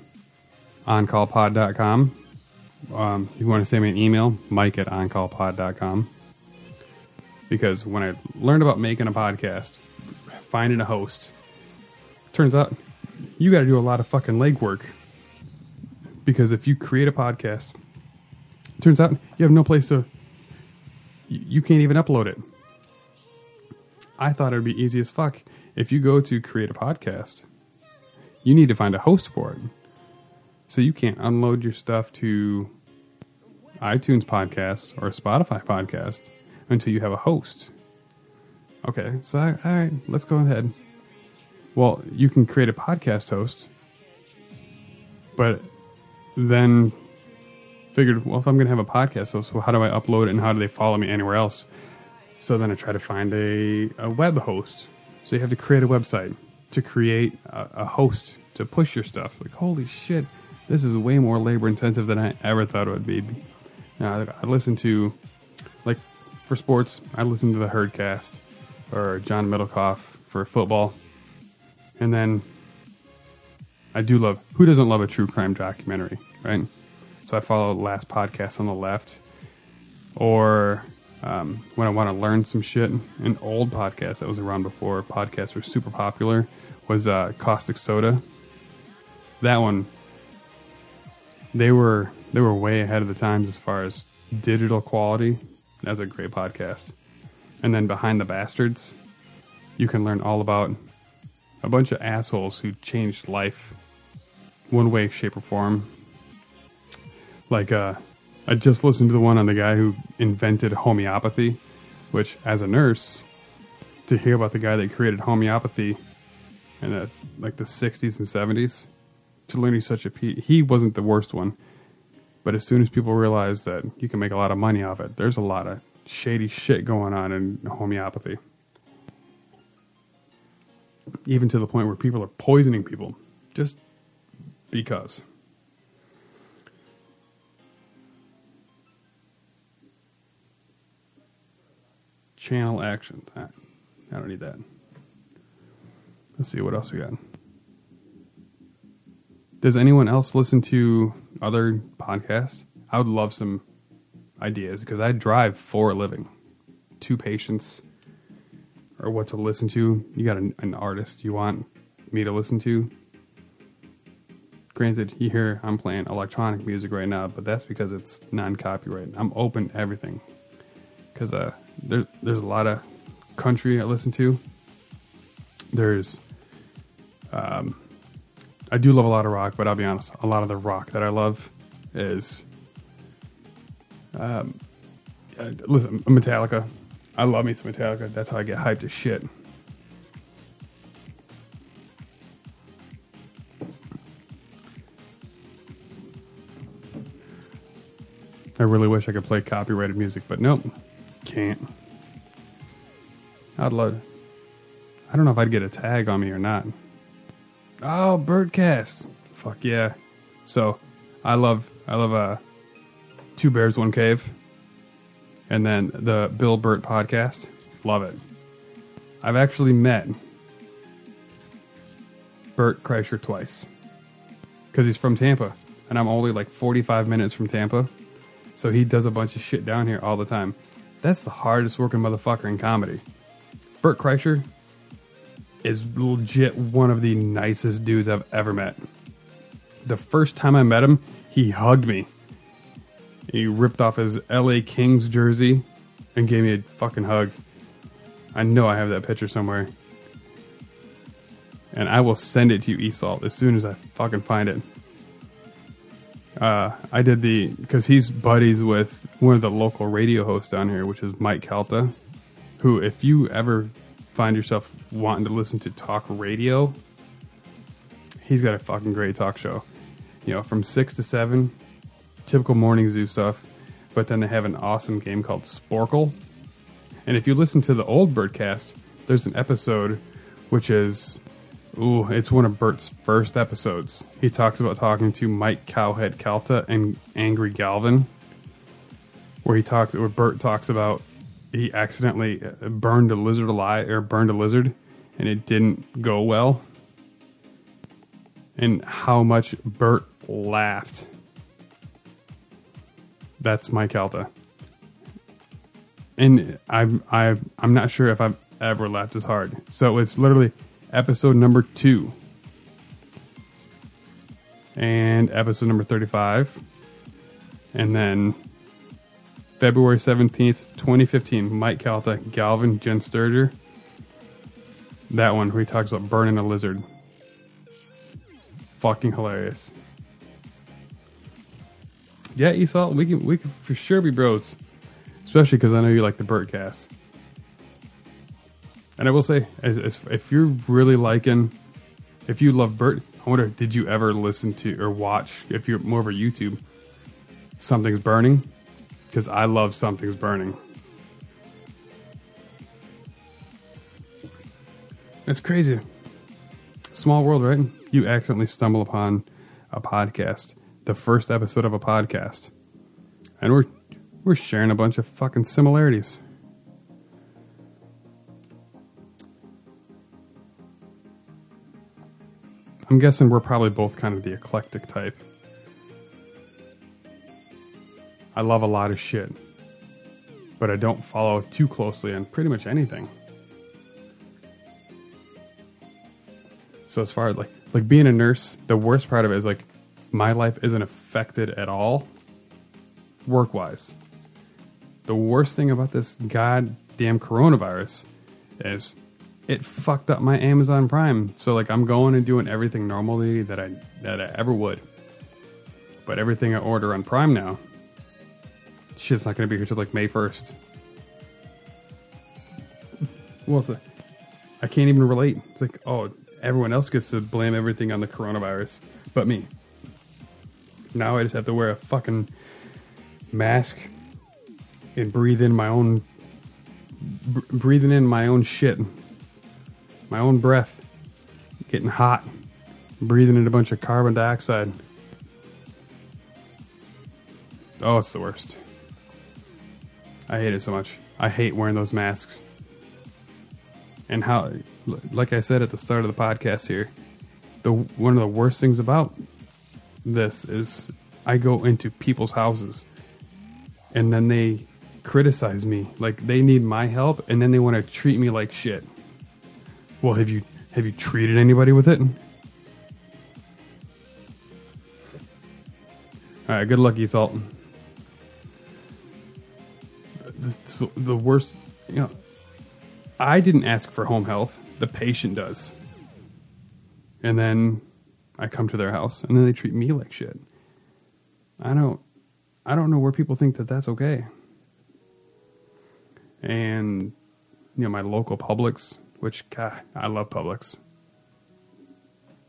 oncallpod.com. Um, if you want to send me an email, Mike at oncallpod.com. Because when I learned about making a podcast, finding a host, turns out you got to do a lot of fucking legwork. Because if you create a podcast, turns out you have no place to, you you can't even upload it. I thought it would be easy as fuck. If you go to create a podcast, you need to find a host for it. So you can't unload your stuff to iTunes podcast or Spotify podcast until you have a host. Okay, so all right, let's go ahead. Well, you can create a podcast host, but then figured, well, if I'm going to have a podcast host, so how do I upload it and how do they follow me anywhere else? So then I try to find a, a web host. So you have to create a website to create a, a host to push your stuff. Like, holy shit, this is way more labor intensive than I ever thought it would be. Now, I listen to, like, for sports, I listen to the Herdcast or John Middlecoff for football. And then I do love, who doesn't love a true crime documentary, right? So I follow Last Podcast on the Left. Or um, when I want to learn some shit, an old podcast that was around before podcasts were super popular was uh, Caustic Soda. That one, they were they were way ahead of the times as far as digital quality. That's a great podcast. And then Behind the Bastards, you can learn all about a bunch of assholes who changed life one way, shape, or form. Like, uh, I just listened to the one on the guy who invented homeopathy, which, as a nurse, to hear about the guy that created homeopathy in the, like the 60s and 70s, to learn such a he wasn't the worst one, but as soon as people realize that you can make a lot of money off it, there's a lot of shady shit going on in homeopathy. Even to the point where people are poisoning people just because. Channel action. I I don't need that. Let's see what else we got. Does anyone else listen to other podcasts? I would love some ideas because I drive for a living. Two patients or what to listen to. You got an, an artist you want me to listen to. Granted, you hear I'm playing electronic music right now, but that's because it's non-copyright. I'm open to everything because uh, there, there's a lot of country I listen to. There's um, I do love a lot of rock, but I'll be honest, a lot of the rock that I love is um, uh, listen, Metallica. I love me some Metallica. That's how I get hyped as shit. I really wish I could play copyrighted music, but nope, can't. I'd love. I don't know if I'd get a tag on me or not. Oh, Bertcast. Fuck yeah. So, I love I love uh Two Bears One Cave. And then the Bill Burr podcast. Love it. I've actually met Bert Kreischer twice. Cuz he's from Tampa and I'm only like 45 minutes from Tampa. So he does a bunch of shit down here all the time. That's the hardest working motherfucker in comedy. Bert Kreischer is legit one of the nicest dudes I've ever met. The first time I met him, he hugged me. He ripped off his LA Kings jersey and gave me a fucking hug. I know I have that picture somewhere. and I will send it to you, Esalt, as soon as I fucking find it. Uh, I did the because he's buddies with one of the local radio hosts down here, which is Mike Calta. Who, if you ever find yourself wanting to listen to talk radio, he's got a fucking great talk show. You know, from six to seven, typical morning zoo stuff. But then they have an awesome game called Sporcle. And if you listen to the old Bertcast, there's an episode which is Ooh, it's one of Bert's first episodes. He talks about talking to Mike Cowhead Calta and Angry Galvin, where he talks, where Bert talks about he accidentally uh, burned a lizard alive or burned a lizard, and it didn't go well, and how much Bert laughed. That's Mike Calta, and I'm I I'm not sure if I've ever laughed as hard. So it's literally episode number two, and episode number 35. And then February 17th, 2015, Mike Calta, Galvin, Jen Sturger. That one where he talks about burning a lizard. Fucking hilarious. Yeah, Esau, we can we can for sure be bros, especially because I know you like the Bertcast. And I will say, as, as, if you're really liking, if you love Bert, I wonder, did you ever listen to or watch, if you're more of a YouTube, Something's Burning? Because I love Something's Burning. It's crazy. Small world, right? You accidentally stumble upon a podcast, the first episode of a podcast, and we're we're sharing a bunch of fucking similarities. I'm guessing we're probably both kind of the eclectic type. I love a lot of shit, but I don't follow too closely on pretty much anything. So as far as like like being a nurse, the worst part of it is like my life isn't affected at all work wise. The worst thing about this goddamn coronavirus is it fucked up my Amazon Prime. So like I'm going and doing everything normally that I that I ever would. But everything I order on Prime now, shit's not gonna be here till like May first. Well, it's a, I can't even relate. It's like, oh, everyone else gets to blame everything on the coronavirus, but me. Now I just have to wear a fucking mask and breathe in my own, breathing in my own shit my own breath, getting hot, breathing in a bunch of carbon dioxide. Oh, it's the worst. I hate it so much. I hate wearing those masks. And how, like I said at the start of the podcast here, the one of the worst things about this is I go into people's houses and then they criticize me like they need my help and then they want to treat me like shit. Well, have you have you treated anybody with it? All right, good luck, you Salt. The, worst, you know, I didn't ask for home health. The patient does, and then I come to their house, and then they treat me like shit. I don't, I don't know where people think that that's okay. And you know, my local Publix which God, I love Publix.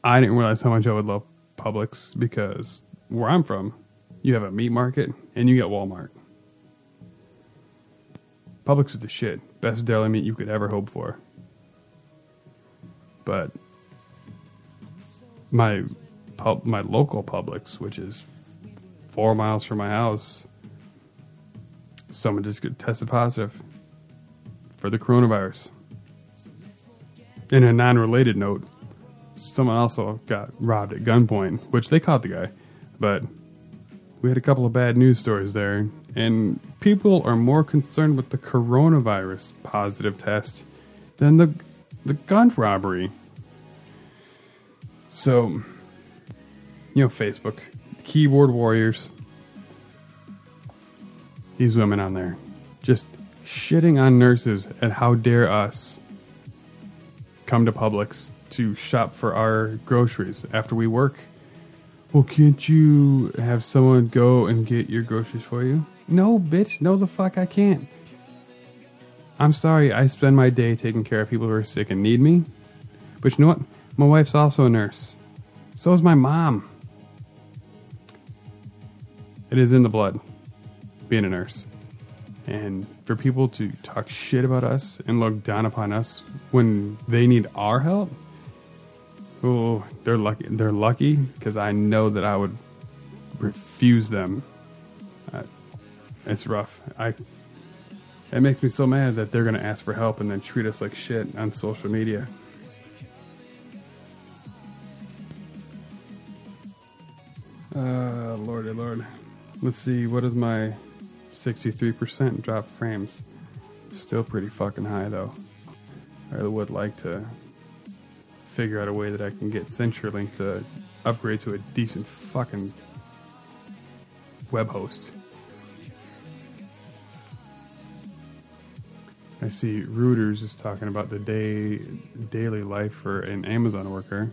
I didn't realize how much I would love Publix because where I'm from, you have a meat market and you get Walmart. Publix is the shit. Best deli meat you could ever hope for. But my pub, my local Publix, which is four miles from my house, someone just got tested positive for the coronavirus. In a non related note, someone also got robbed at gunpoint, which they caught the guy. But we had a couple of bad news stories there, and people are more concerned with the coronavirus positive test than the the gun robbery. So, you know, Facebook, keyboard warriors, these women on there, just shitting on nurses and how dare us come to Publix to shop for our groceries after we work. Well, can't you have someone go and get your groceries for you? No, bitch. No, the fuck I can't. I'm sorry, I spend my day taking care of people who are sick and need me. But you know what? My wife's also a nurse. So is my mom. It is in the blood, being a nurse. And for people to talk shit about us and look down upon us when they need our help, oh, they're lucky. They're lucky because I know that I would refuse them. It's rough. I. It makes me so mad that they're gonna ask for help and then treat us like shit on social media. Uh, lordy lord. Let's see, what is my 63% drop frames? Still pretty fucking high though. I would like to figure out a way that I can get CenturyLink to upgrade to a decent fucking web host. I see Reuters is talking about the day daily life for an Amazon worker.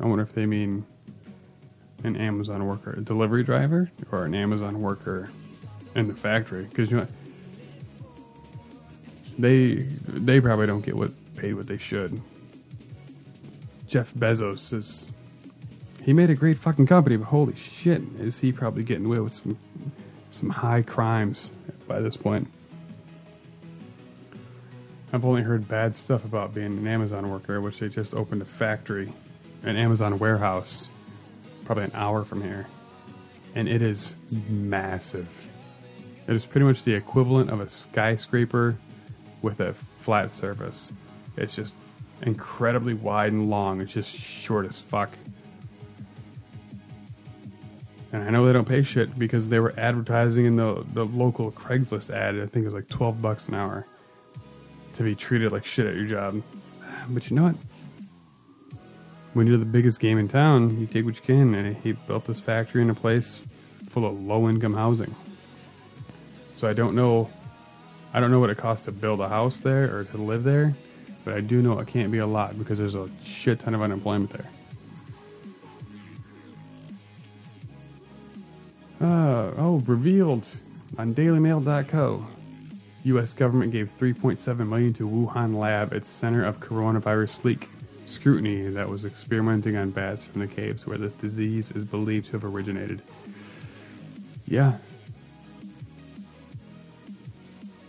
I wonder if they mean an Amazon worker, a delivery driver, or an Amazon worker in the factory. Because you know, they they probably don't get what paid what they should. Jeff Bezos is he made a great fucking company, but holy shit, is he probably getting away with some some high crimes by this point? I've only heard bad stuff about being an Amazon worker, which they just opened a factory, an Amazon warehouse, probably an hour from here, and it is massive. It is pretty much the equivalent of a skyscraper with a flat surface. It's just incredibly wide and long. It's just short as fuck. And I know they don't pay shit because they were advertising in the, the local Craigslist ad. I think it was like 12 bucks an hour to be treated like shit at your job. But you know what? When you're the biggest game in town, you take what you can. And he built this factory in a place full of low income housing. So I don't know. I don't know what it costs to build a house there or to live there, but I do know it can't be a lot because there's a shit ton of unemployment there. Uh, oh, revealed on DailyMail.co. U.S. government gave 3.7 million to Wuhan lab, its center of coronavirus leak scrutiny that was experimenting on bats from the caves where this disease is believed to have originated. Yeah,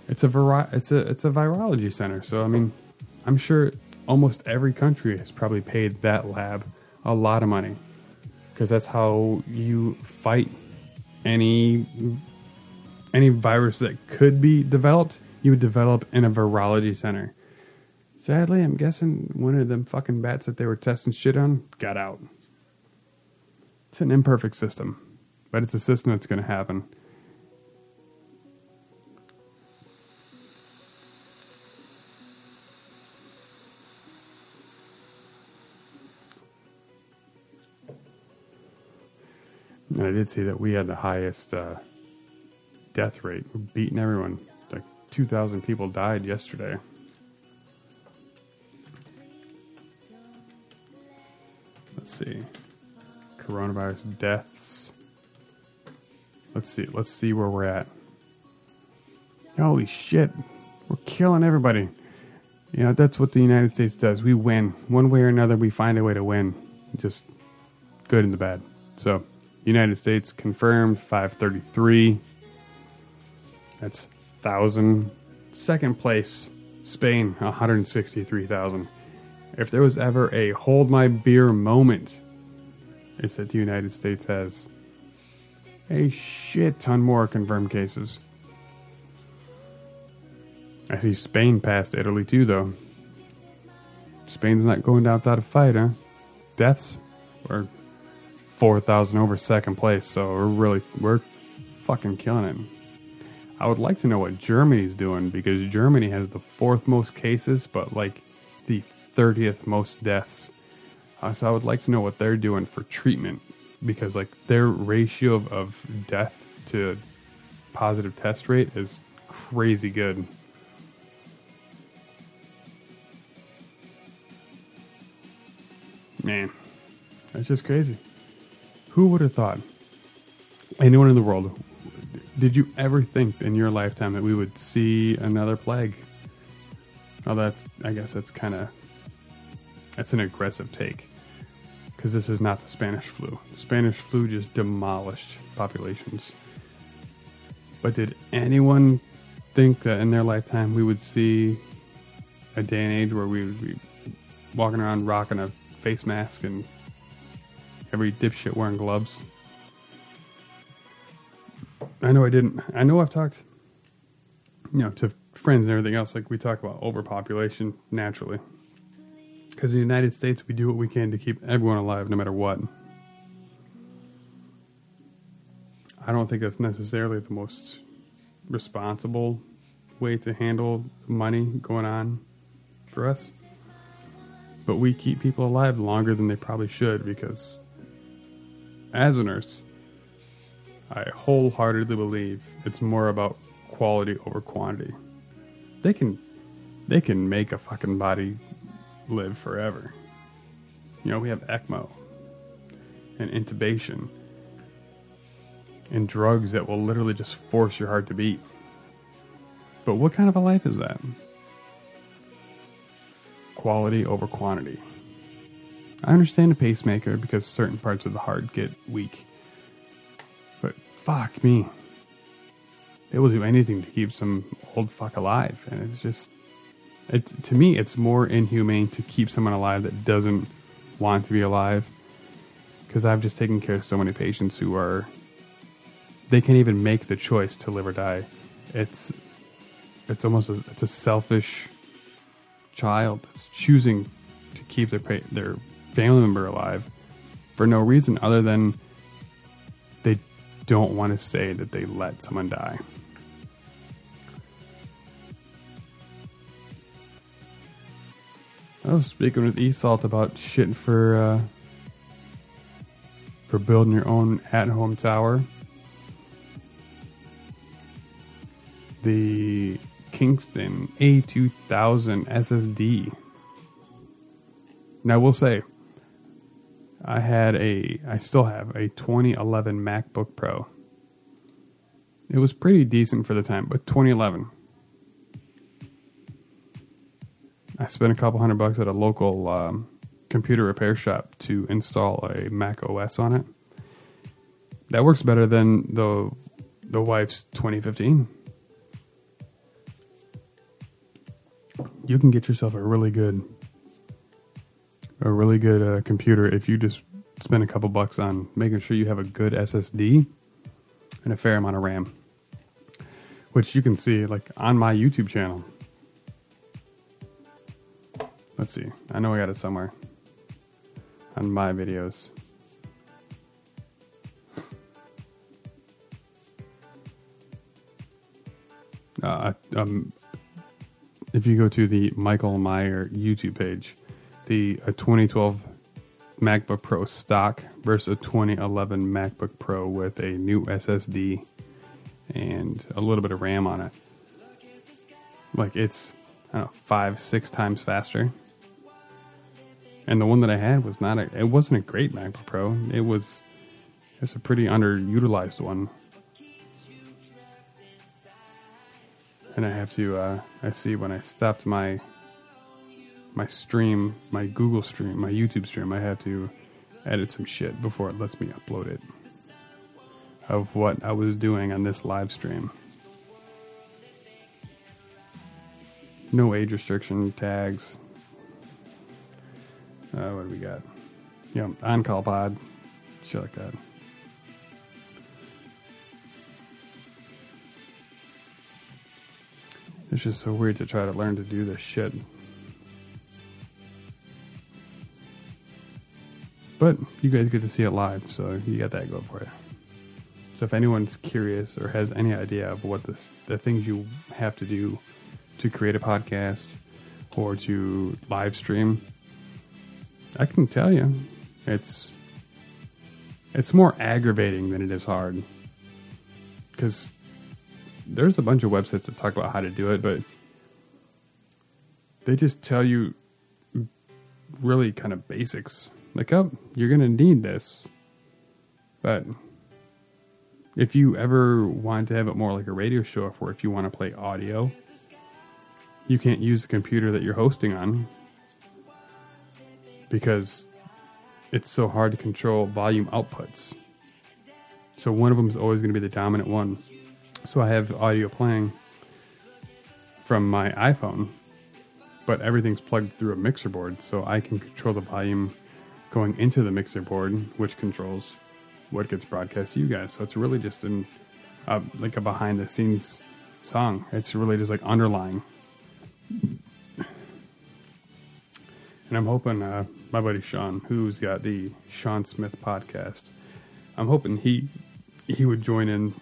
it's a vari- it's a it's a virology center. So I mean, I'm sure almost every country has probably paid that lab a lot of money because that's how you fight any any virus that could be developed, you would develop in a virology center. Sadly, I'm guessing one of them fucking bats that they were testing shit on got out. It's an imperfect system, but it's a system that's going to happen. And I did see that we had the highest uh, death rate, We're beating everyone. Like 2,000 people died yesterday. Let's see. Coronavirus deaths. Let's see. Let's see where we're at. Holy shit. We're killing everybody. You know, that's what the United States does. We win. One way or another, we find a way to win. Just good and the bad. So, United States confirmed 533. That's 1,000. Second place, Spain, 163,000. If there was ever a hold my beer moment, it's that the United States has a shit ton more confirmed cases. I see Spain passed Italy too, though. Spain's not going down without a fight, huh? Deaths are 4,000 over second place, so we're really, we're fucking killing it. I would like to know what Germany's doing because Germany has the fourth most cases, but like the 30th most deaths. Uh, so I would like to know what they're doing for treatment because like their ratio of, of death to positive test rate is crazy good. Man, that's just crazy. Who would have thought? Anyone in the world? Did you ever think in your lifetime that we would see another plague? Well, that's I guess that's kind of that's an aggressive take because this is not the Spanish flu. Spanish flu just demolished populations. But did anyone think that in their lifetime we would see a day and age where we would be walking around rocking a face mask and every dipshit wearing gloves? I know I didn't. I know I've talked, you know, to friends and everything else. Like we talk about overpopulation naturally. Because in the United States, we do what we can to keep everyone alive no matter what. I don't think that's necessarily the most responsible way to handle money going on for us. But we keep people alive longer than they probably should because, as a nurse, I wholeheartedly believe it's more about quality over quantity. They can, they can make a fucking body live forever. You know, we have ECMO and intubation and drugs that will literally just force your heart to beat. But what kind of a life is that? Quality over quantity. I understand a pacemaker because certain parts of the heart get weak. But fuck me. They will do anything to keep some old fuck alive. And it's just it's to me, it's more inhumane to keep someone alive that doesn't want to be alive. Because I've just taken care of so many patients who are they can't even make the choice to live or die. It's it's almost a, it's a selfish child that's choosing to keep their their family member alive for no reason other than they don't want to say that they let someone die. I was speaking with Esalt about shit for uh, for building your own at-home tower. The Kingston A2000 SSD. Now, I will say, I had a, I still have a 2011 MacBook Pro. It was pretty decent for the time, but 2011. I spent a couple hundred bucks at a local um, computer repair shop to install a Mac OS on it. That works better than the the wife's 2015. You can get yourself a really good a really good uh, computer if you just spend a couple bucks on making sure you have a good SSD and a fair amount of RAM. Which you can see like on my YouTube channel. Let's see. I know I got it somewhere on my videos. Uh, um, if you go to the Michael Meyer YouTube page, the a 2012 MacBook Pro stock versus a 2011 MacBook Pro with a new SSD and a little bit of RAM on it. Like it's I don't know, five, six times faster. And the one that I had was not a, it wasn't a great MacBook Pro. It was it was a pretty underutilized one. And I have to uh, I see when I stopped my my stream, my Google stream, my YouTube stream, I have to edit some shit before it lets me upload it of what I was doing on this live stream. No age restriction tags, uh, what do we got? Yeah, on call pod, shit like that. It's just so weird to try to learn to do this shit. But you guys get to see it live, so you got that going for you. So if anyone's curious or has any idea of what this, the things you have to do to create a podcast or to live stream, I can tell you, it's it's more aggravating than it is hard. Because there's a bunch of websites that talk about how to do it, but they just tell you really kind of basics. Like, oh, you're going to need this. But if you ever want to have it more like a radio show, or if you want to play audio, you can't use the computer that you're hosting on because it's so hard to control volume outputs. So one of them is always going to be the dominant one. So I have audio playing from my iPhone, but everything's plugged through a mixer board, so I can control the volume going into the mixer board, which controls what gets broadcast to you guys. So it's really just an uh, like a behind the scenes song. It's really just like underlying. And I'm hoping uh, my buddy Sean, who's got the Sean Smith podcast, I'm hoping he he would join in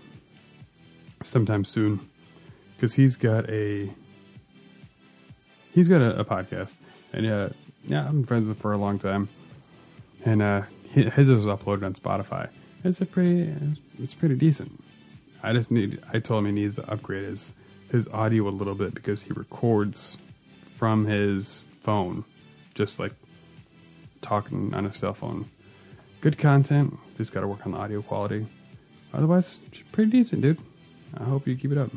sometime soon because he's got a he's got a, a podcast and yeah yeah I've been friends with for a long time and uh, his was uploaded on Spotify. It's a pretty it's pretty decent. I just need I told him he needs to upgrade his his audio a little bit because he records from his phone, just like talking on a cell phone. Good content, just got to work on the audio quality. Otherwise, pretty decent, dude. I hope you keep it up.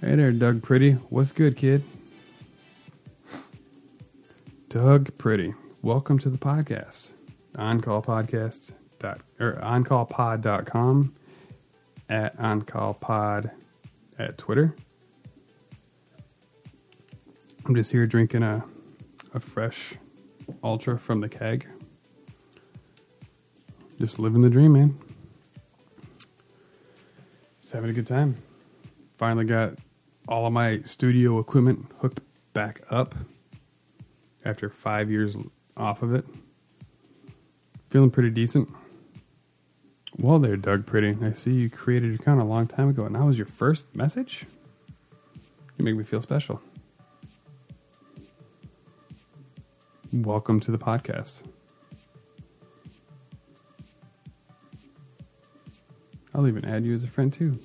Hey there, Doug Pretty. What's good, kid? Doug Pretty. Welcome to the podcast. OnCall Podcast dot or oncallpod.com at oncallpod at Twitter. I'm just here drinking a a fresh ultra from the keg. Just living the dream, man. Just having a good time. Finally got all of my studio equipment hooked back up after five years off of it. Feeling pretty decent. Well, there, Doug Pretty. I see you created your account a long time ago, and that was your first message? You make me feel special. Welcome to the podcast. I'll even add you as a friend too.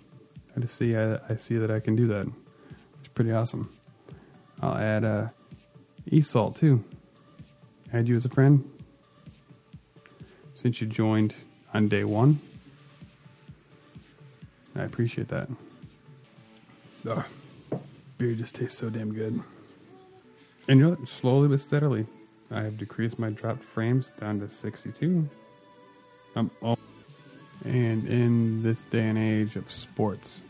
I just see I, I see that I can do that. It's pretty awesome. I'll add uh, Esalt too. Had you as a friend since you joined on day one. I appreciate that. Ugh, beer just tastes so damn good. And you know what? Slowly but steadily, I have decreased my dropped frames down to 62. I'm all, and in this day and age of sports,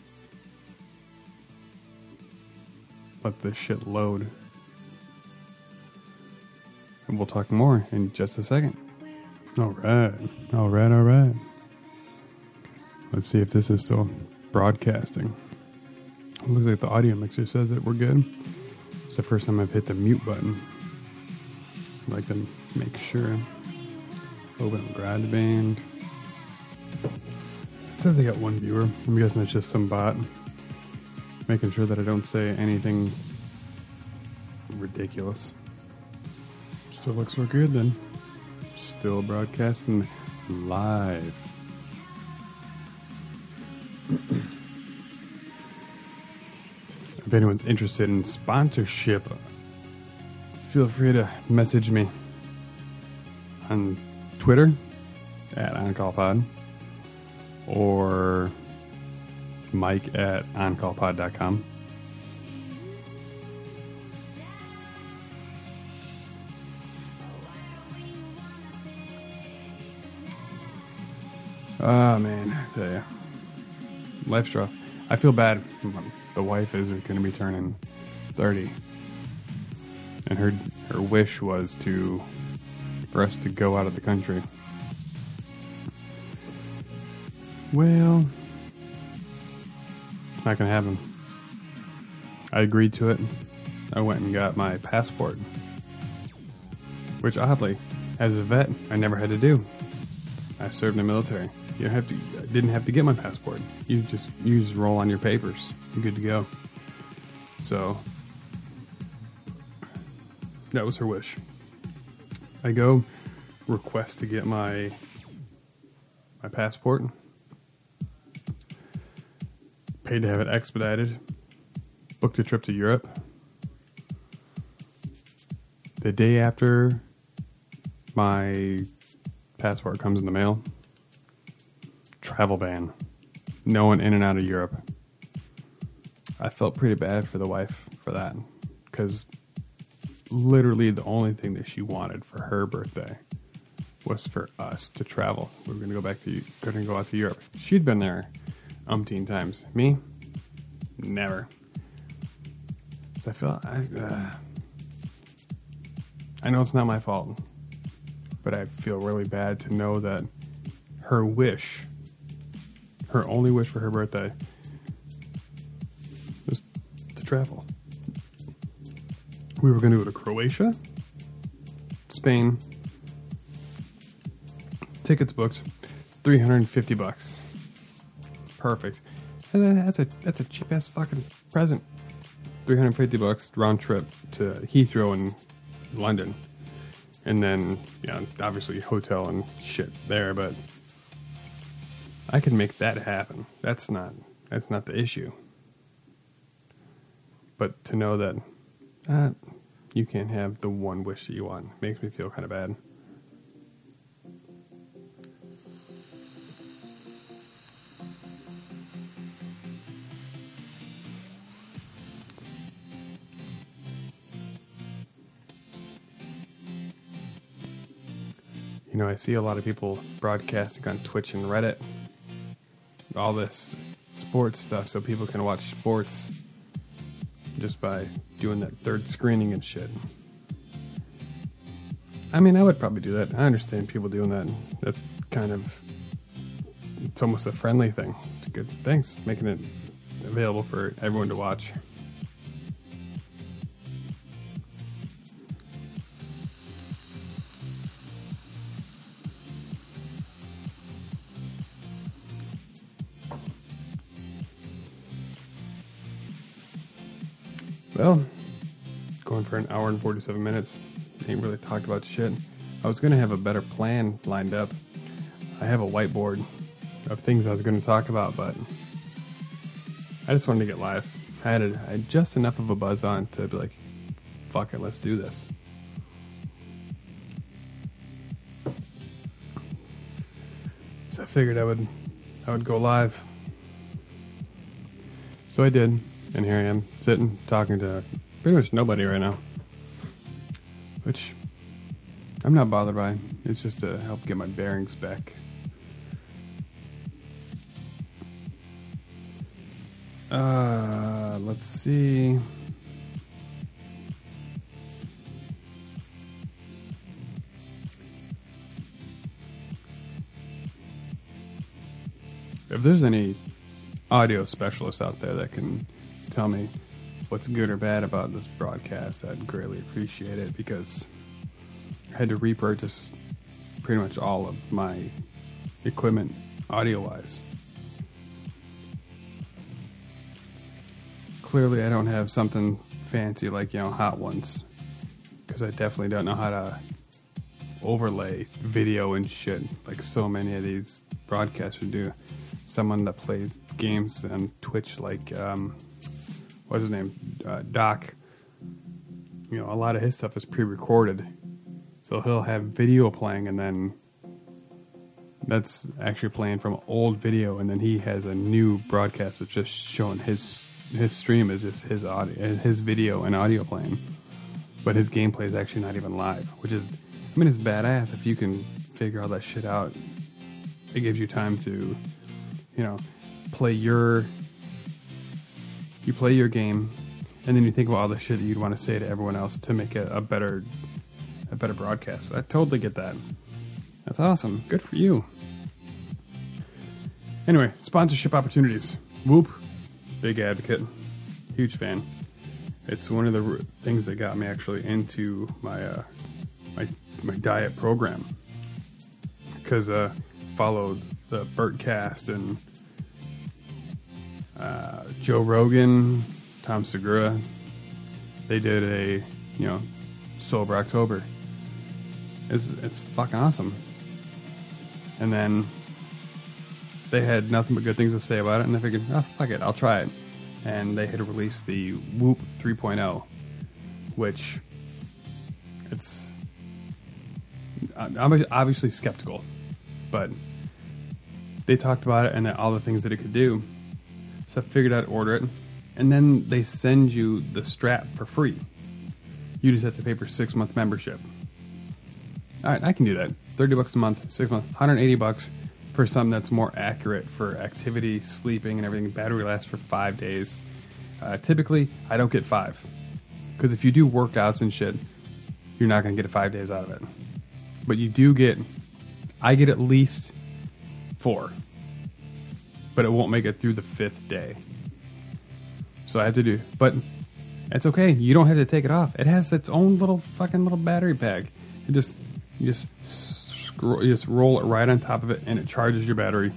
let this shit load. And we'll talk more in just a second. All right. All right. All right. Let's see if this is still broadcasting. It looks like the audio mixer says that we're good. It's the first time I've hit the mute button. I'd like to make sure. Open GarageBand. It says I got one viewer. I'm guessing it's just some bot. Making sure that I don't say anything ridiculous. Still looks so good then. Still broadcasting live. if anyone's interested in sponsorship, feel free to message me on Twitter at OnCallPod or Mike at OnCallPod.com. Oh man, I tell you, life's rough. I feel bad. The wife is going to be turning thirty, and her her wish was to for us to go out of the country. Well, it's not going to happen. I agreed to it. I went and got my passport, which oddly, as a vet, I never had to do. I served in the military. You have to. Didn't have to get my passport. You just you just roll on your papers. You're good to go. So that was her wish. I go request to get my my passport. Paid to have it expedited. Booked a trip to Europe. the day after my passport comes in the mail, travel ban. No one in and out of Europe. I felt pretty bad for the wife for that because literally the only thing that she wanted for her birthday was for us to travel. We were going to go back to, going to go out to Europe. She'd been there umpteen times. Me, never. So I feel I, uh, I know it's not my fault, but I feel really bad to know that her wish, her only wish for her birthday, was to travel. We were going to go to Croatia, Spain. Tickets booked, three hundred and fifty bucks. Perfect. And that's a that's a cheap ass fucking present. Three hundred fifty bucks round trip to Heathrow and London, and then yeah, obviously hotel and shit there. But I can make that happen. That's not that's not the issue. But to know that uh, you can't have the one wish that you want makes me feel kind of bad. You know, I see a lot of people broadcasting on Twitch and Reddit all this sports stuff so people can watch sports just by doing that third screening and shit. I mean, I would probably do that. I understand people doing that. That's kind of it's almost a friendly thing. It's good thanks making it available for everyone to watch. Well, going for an hour and 47 minutes. Ain't really talked about shit. I was going to have a better plan lined up. I have a whiteboard of things I was going to talk about, but I just wanted to get live. I had, a, I had just enough of a buzz on to be like, fuck it, let's do this. So I figured I would I would go live. So I did, and here I am sitting talking to pretty much nobody right now. Which I'm not bothered by. It's just to help get my bearings back. Uh, let's see. If there's any audio specialists out there that can tell me what's good or bad about this broadcast, I'd greatly appreciate it because I had to repurchase pretty much all of my equipment audio wise. Clearly, I don't have something fancy like, you know, Hot Ones because I definitely don't know how to overlay video and shit like so many of these broadcasters do. Someone that plays games on Twitch, like um, what's his name, uh, Doc. You know, a lot of his stuff is pre-recorded, so he'll have video playing, and then that's actually playing from old video, and then he has a new broadcast that's just showing his his stream is just his audio, his video and audio playing, but his gameplay is actually not even live, which is, I mean, it's badass if you can figure all that shit out. It gives you time to, you know, play your you play your game, and then you think about all the shit you'd want to say to everyone else to make it a better a better broadcast. I totally get that. That's awesome. Good for you. Anyway, sponsorship opportunities. Whoop, big advocate, huge fan. It's one of the things that got me actually into my uh, my my diet program because uh, followed the Cast and uh, Joe Rogan, Tom Segura. They did a you know sober October. It's it's fucking awesome. And then they had nothing but good things to say about it, and I figured, oh fuck it, I'll try it. And they had released the Whoop 3.0, which it's I'm obviously skeptical, but they talked about it and all the things that it could do. So I figured I'd order it, and then they send you the strap for free. You just have to pay for six month membership. All right, I can do that. Thirty bucks a month, six months, 180 bucks for something that's more accurate for activity, sleeping, and everything. Battery lasts for five days. Uh, typically, I don't get five because if you do workouts and shit, you're not going to get five days out of it. But you do get, I get at least four, but it won't make it through the fifth day. So I have to do, but it's okay. You don't have to take it off. It has its own little fucking little battery pack. It just you just scroll, you just roll it right on top of it, and it charges your battery.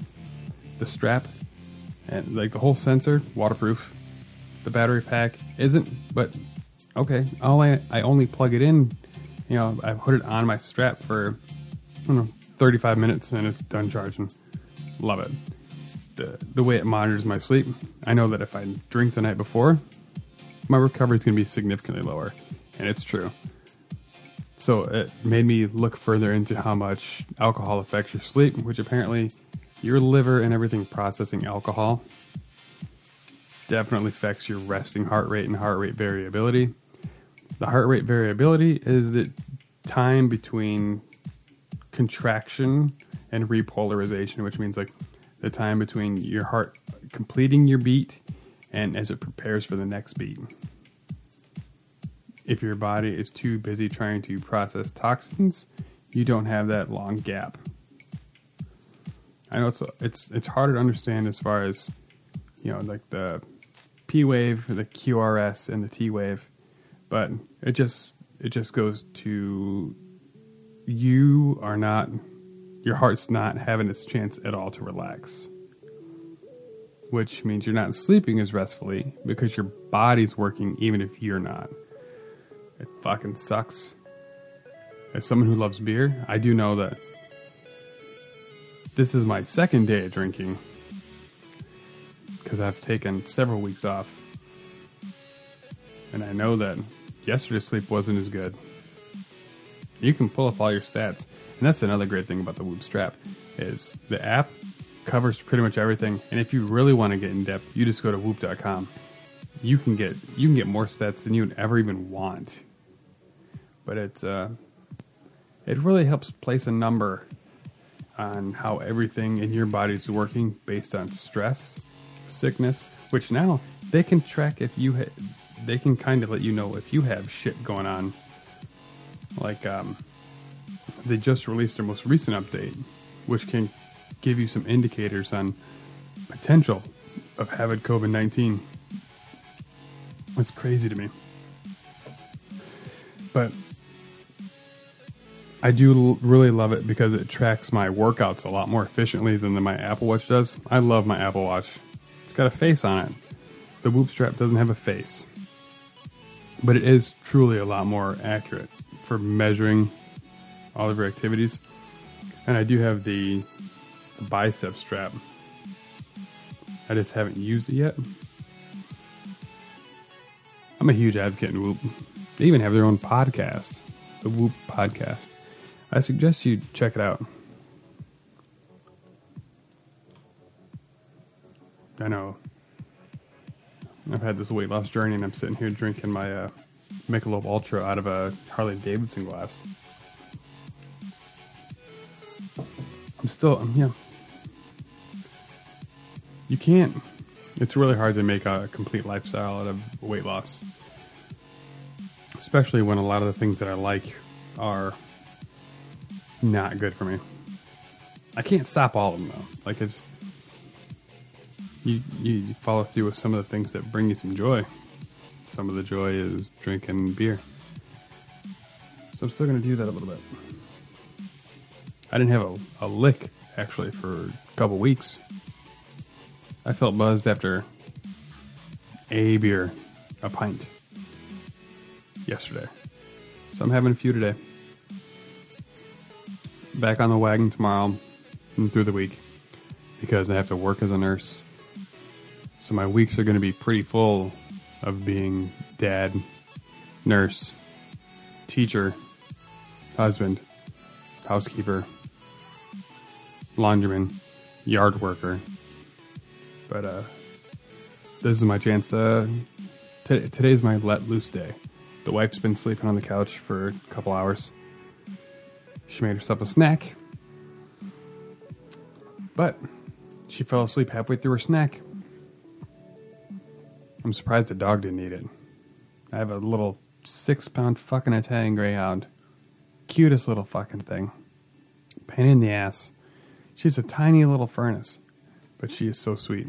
The strap and like the whole sensor, waterproof. The battery pack isn't, but okay. All I I only plug it in. You know, I put it on my strap for I don't know 35 minutes, and it's done charging. Love it. The the way it monitors my sleep. I know that if I drink the night before, my recovery is going to be significantly lower, and it's true. So it made me look further into how much alcohol affects your sleep, which apparently your liver and everything processing alcohol definitely affects your resting heart rate and heart rate variability. The heart rate variability is the time between contraction and repolarization, which means like the time between your heart completing your beat and as it prepares for the next beat if your body is too busy trying to process toxins, you don't have that long gap. I know it's it's it's harder to understand as far as you know, like the P wave, the QRS, and the T wave, but it just it just goes to you are not your heart's not having its chance at all to relax. Which means you're not sleeping as restfully because your body's working even if you're not. It fucking sucks. As someone who loves beer, I do know that this is my second day of drinking because I've taken several weeks off. And I know that yesterday's sleep wasn't as good. You can pull up all your stats. And that's another great thing about the Whoop strap is the app covers pretty much everything. And if you really want to get in depth, you just go to whoop.com. You can get you can get more stats than you would ever even want but it's uh, it really helps place a number on how everything in your body is working based on stress, sickness, which now they can track if you ha- they can kind of let you know if you have shit going on. Like um, they just released their most recent update, which can give you some indicators on potential of having COVID nineteen. It's crazy to me. But I do really love it because it tracks my workouts a lot more efficiently than my Apple Watch does. I love my Apple Watch. It's got a face on it. The Whoop strap doesn't have a face. But it is truly a lot more accurate for measuring all of your activities. And I do have the, the bicep strap. I just haven't used it yet. I'm a huge advocate in Whoop. They even have their own podcast, the Whoop Podcast. I suggest you check it out. I know I've had this weight loss journey and I'm sitting here drinking my uh, Michelob Ultra out of a Harley Davidson glass. Still, um, yeah. You can't, it's really hard to make a complete lifestyle out of weight loss. Especially when a lot of the things that I like are not good for me. I can't stop all of them though. Like it's you you follow through with some of the things that bring you some joy. Some of the joy is drinking beer. So I'm still to do that a little bit. I didn't have a, a lick actually for a couple weeks. I felt buzzed after a beer, a pint yesterday. So I'm having a few today back on the wagon tomorrow and through the week because I have to work as a nurse. So my weeks are going to be pretty full of being dad, nurse, teacher, husband, housekeeper, laundryman, yard worker. But uh, this is my chance to. T- today's my let loose day. The wife's been sleeping on the couch for a couple hours. She made herself a snack, but she fell asleep halfway through her snack. I'm surprised the dog didn't eat it. I have a little six pound fucking Italian Greyhound. Cutest little fucking thing. Pain in the ass. She's a tiny little furnace, but she is so sweet.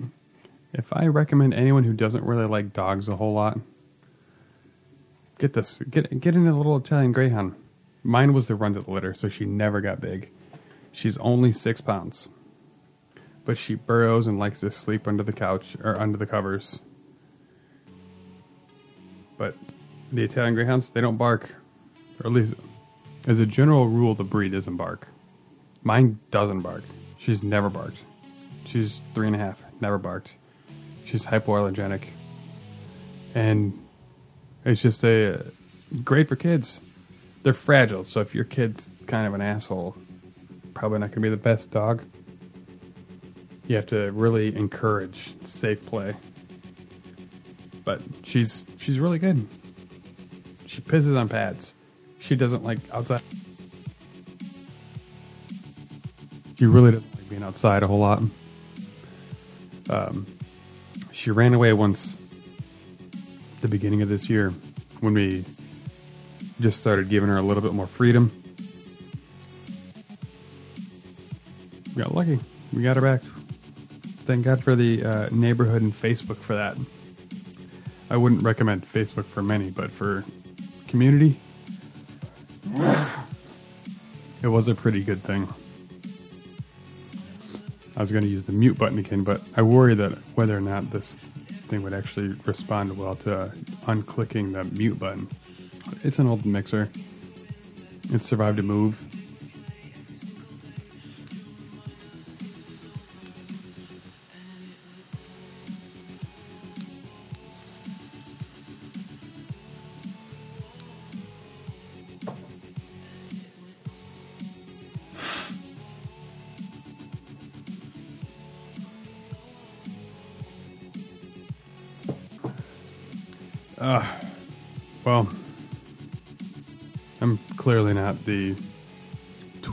If I recommend anyone who doesn't really like dogs a whole lot, get this. Get get into a little Italian Greyhound. Mine was the run to the litter, so she never got big. She's only six pounds, but she burrows and likes to sleep under the couch or under the covers. But the Italian Greyhounds, they don't bark, or at least as a general rule, the breed doesn't bark. Mine doesn't bark. She's never barked. She's three and a half, never barked. She's hypoallergenic, and it's just a great for kids. They're fragile, so if your kid's kind of an asshole, probably not going to be the best dog. You have to really encourage safe play. But she's she's really good. She pisses on pads. She doesn't like outside. She really doesn't being outside a whole lot. Um, she ran away once the beginning of this year when we just started giving her a little bit more freedom. We got lucky. We got her back. Thank God for the uh, neighborhood and Facebook for that. I wouldn't recommend Facebook for many, but for community, it was a pretty good thing. I was going to use the mute button again, but I worry that whether or not this thing would actually respond well to uh, unclicking the mute button. It's an old mixer. It survived a move.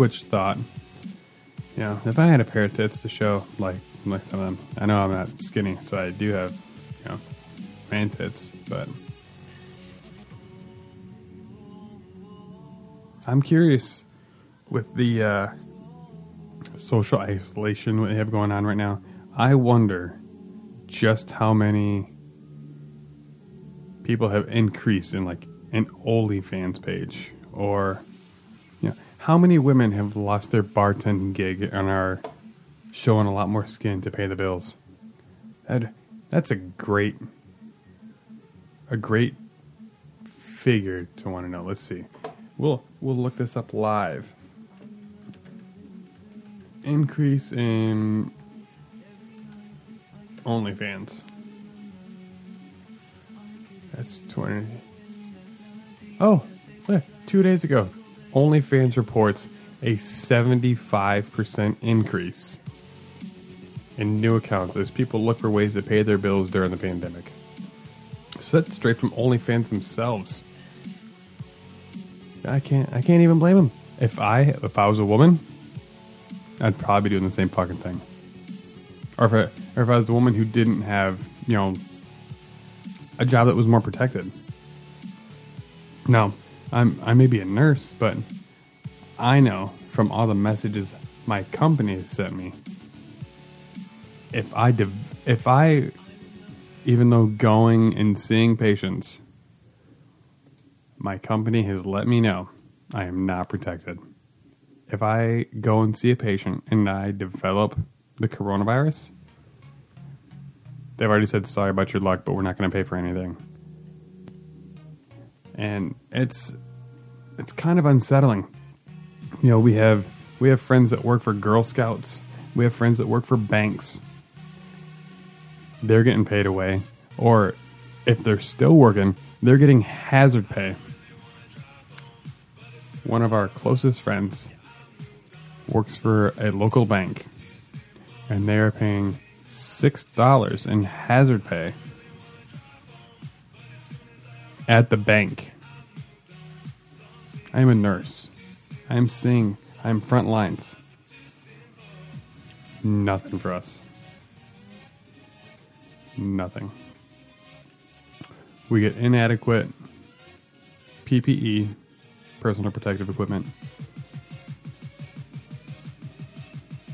Twitch thought. You know, if I had a pair of tits to show, like like some of them, I know I'm not skinny, so I do have, you know, man tits, but I'm curious with the uh, social isolation we have going on right now. I wonder just how many people have increased in like an OnlyFans page, or how many women have lost their bartending gig and are showing a lot more skin to pay the bills? That that's a great a great figure to want to know. Let's see. We'll we'll look this up live. Increase in OnlyFans. That's 20. Oh, look, two days ago, OnlyFans reports a 75% increase in new accounts as people look for ways to pay their bills during the pandemic. So that's straight from OnlyFans themselves. I can't. I can't even blame them. If I if I was a woman, I'd probably be doing the same fucking thing. Or if I, or if I was a woman who didn't have you know a job that was more protected. Now, I'm I may be a nurse, but I know from all the messages my company has sent me, if I div- if I even though going and seeing patients, my company has let me know I am not protected. If I go and see a patient and I develop the coronavirus, they've already said sorry about your luck, but we're not going to pay for anything. And it's it's kind of unsettling. You know, we have we have friends that work for Girl Scouts. We have friends that work for banks. They're getting paid away, or if they're still working, they're getting hazard pay. one of our closest friends works for a local bank, and they are paying six dollars in hazard pay at the bank. I am a nurse. I am seeing. I am front lines. Nothing for us. Nothing. We get inadequate PPE, personal protective equipment,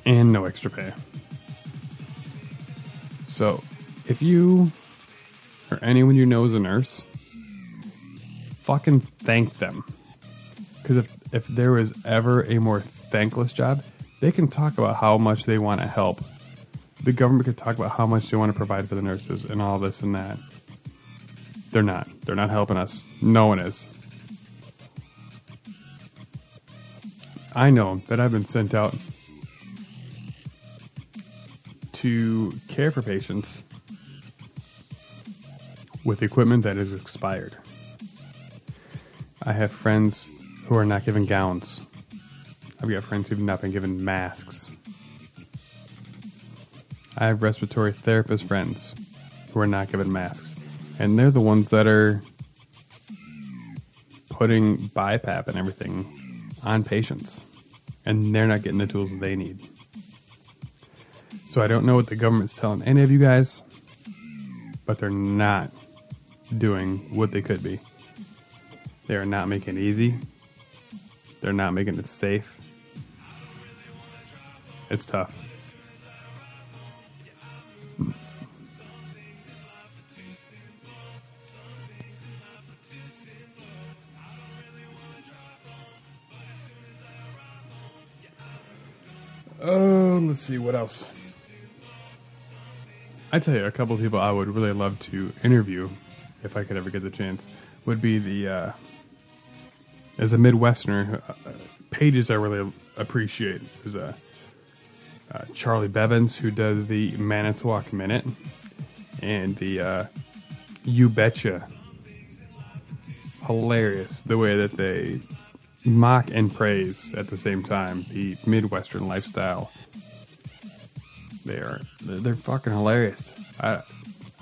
and no extra pay. So, if you or anyone you know is a nurse, fucking thank them. Because if, if there was ever a more thankless job, they can talk about how much they want to help. The government could talk about how much they want to provide for the nurses and all this and that. They're not. They're not helping us. No one is. I know that I've been sent out to care for patients with equipment that is expired. I have friends who are not given gowns. I've got friends who've not been given masks. I have respiratory therapist friends who are not given masks. And they're the ones that are putting BiPAP and everything on patients. And they're not getting the tools they need. So I don't know what the government's telling any of you guys, but they're not doing what they could be. They are not making it easy. They're not making it safe. It's tough. Oh, let's see what else. I tell you, a couple of people I would really love to interview, if I could ever get the chance, would be the uh, as a Midwesterner, uh, pages I really appreciate. There's a uh, Charlie Berens who does the Manitowoc Minute and the uh, You Betcha. Hilarious the way that they mock and praise at the same time the Midwestern lifestyle. They are they're fucking hilarious. I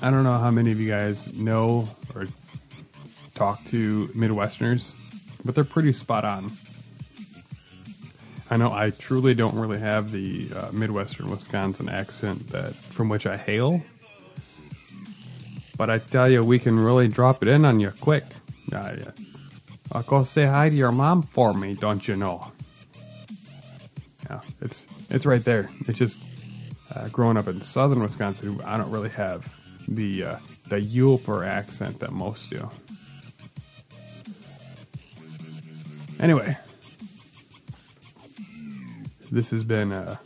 I don't know how many of you guys know or talk to Midwesterners, but they're pretty spot on. I know I truly don't really have the uh, Midwestern Wisconsin accent that from which I hail, but I tell you, we can really drop it in on you quick. I'll go say hi to your mom for me, don't you know? Yeah, it's it's right there. It's just uh, growing up in southern Wisconsin, I don't really have the uh, the Yooper accent that most do. Anyway, this has been uh,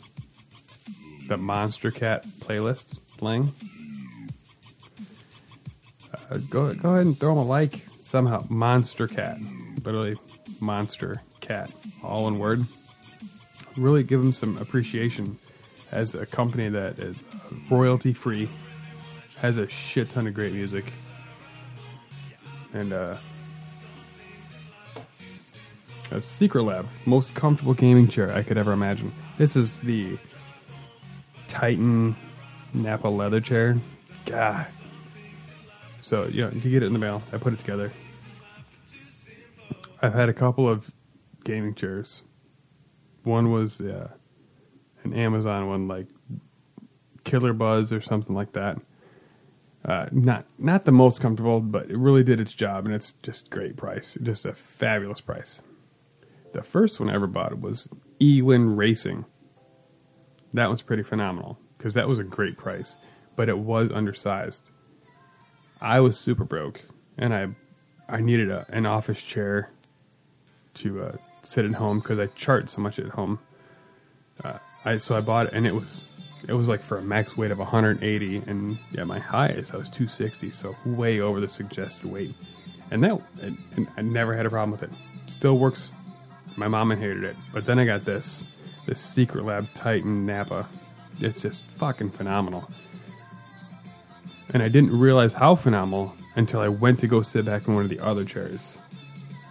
the Monstercat playlist playing. Uh, go go ahead and throw them a like somehow. Monstercat, literally Monster Cat, all in word. Really give them some appreciation as a company that is royalty free, has a shit ton of great music, and uh, a Secretlab, most comfortable gaming chair I could ever imagine. This is the Titan Napa leather chair. God. So, yeah, you get it in the mail. I put it together. I've had a couple of gaming chairs. One was uh, an Amazon one, like Killer Buzz or something like that. Uh, not not the most comfortable, but it really did its job, and it's just great price, just a fabulous price. The first one I ever bought was Ewin Racing. That was pretty phenomenal because that was a great price, but it was undersized. I was super broke, and I I needed a, an office chair to uh, sit at home because I chart so much at home. Uh, I so I bought it, and it was it was like for a max weight of 180, and yeah, my highest I was 260, so way over the suggested weight. And that and, and I never had a problem with it. Still works. My mom inherited it, but then I got this this Secretlab Titan Napa. It's just fucking phenomenal. And I didn't realize how phenomenal until I went to go sit back in one of the other chairs.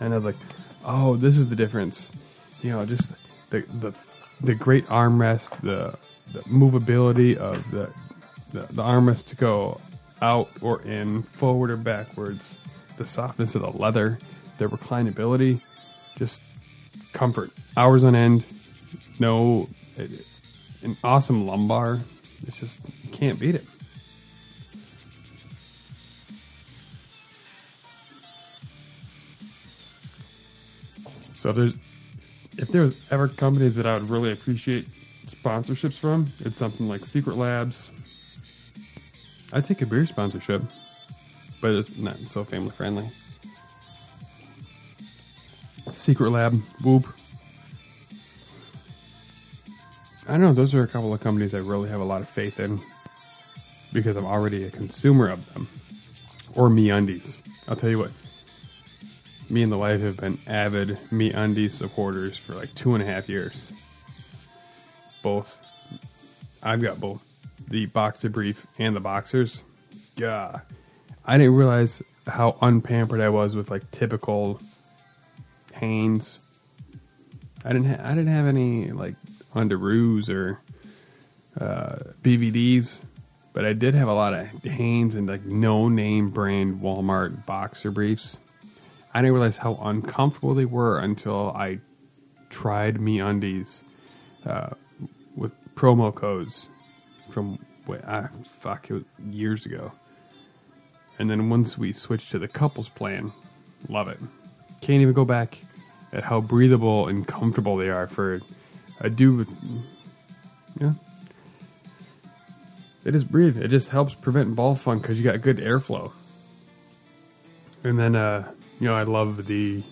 And I was like, oh, this is the difference. You know, just the the the great armrest, the the movability of the the, the armrest to go out or in, forward or backwards, the softness of the leather, the reclinability, just comfort, hours on end. No, an awesome lumbar. It's just you can't beat it. So if there's if there was ever companies that I would really appreciate sponsorships from, it's something like Secretlabs. I'd take a beer sponsorship, but it's not so family friendly. Secretlab, Whoop. I don't know. Those are a couple of companies I really have a lot of faith in because I'm already a consumer of them. Or MeUndies. I'll tell you what. Me and the wife have been avid MeUndies supporters for like two and a half years. Both. I've got both the boxer brief and the boxers. Yeah. I didn't realize how unpampered I was with like typical Hanes. I didn't. Ha- I didn't have any like underoos or uh, BVDs, but I did have a lot of Hanes and like no name brand Walmart boxer briefs. I didn't realize how uncomfortable they were until I tried MeUndies uh, with promo codes from wait, I fuck it was years ago. And then once we switched to the couples plan, love it. Can't even go back at how breathable and comfortable they are for a dude with yeah. It just breathe. It just helps prevent ball funk because you got good airflow. And then, uh, you know, I love the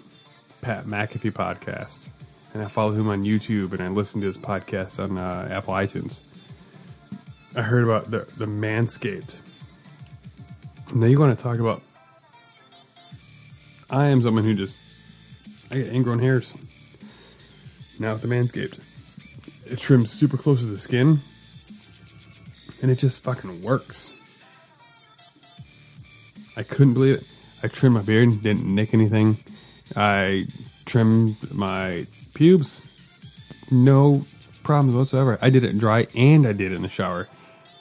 Pat McAfee podcast, and I follow him on YouTube, and I listen to his podcast on uh, Apple iTunes. I heard about the the Manscaped. Now you want to talk about? I am someone who just I get ingrown hairs. Now with the Manscaped, it trims super close to the skin, and it just fucking works. I couldn't believe it. I trimmed my beard, didn't nick anything. I trimmed my pubes, no problems whatsoever. I did it dry and I did it in the shower.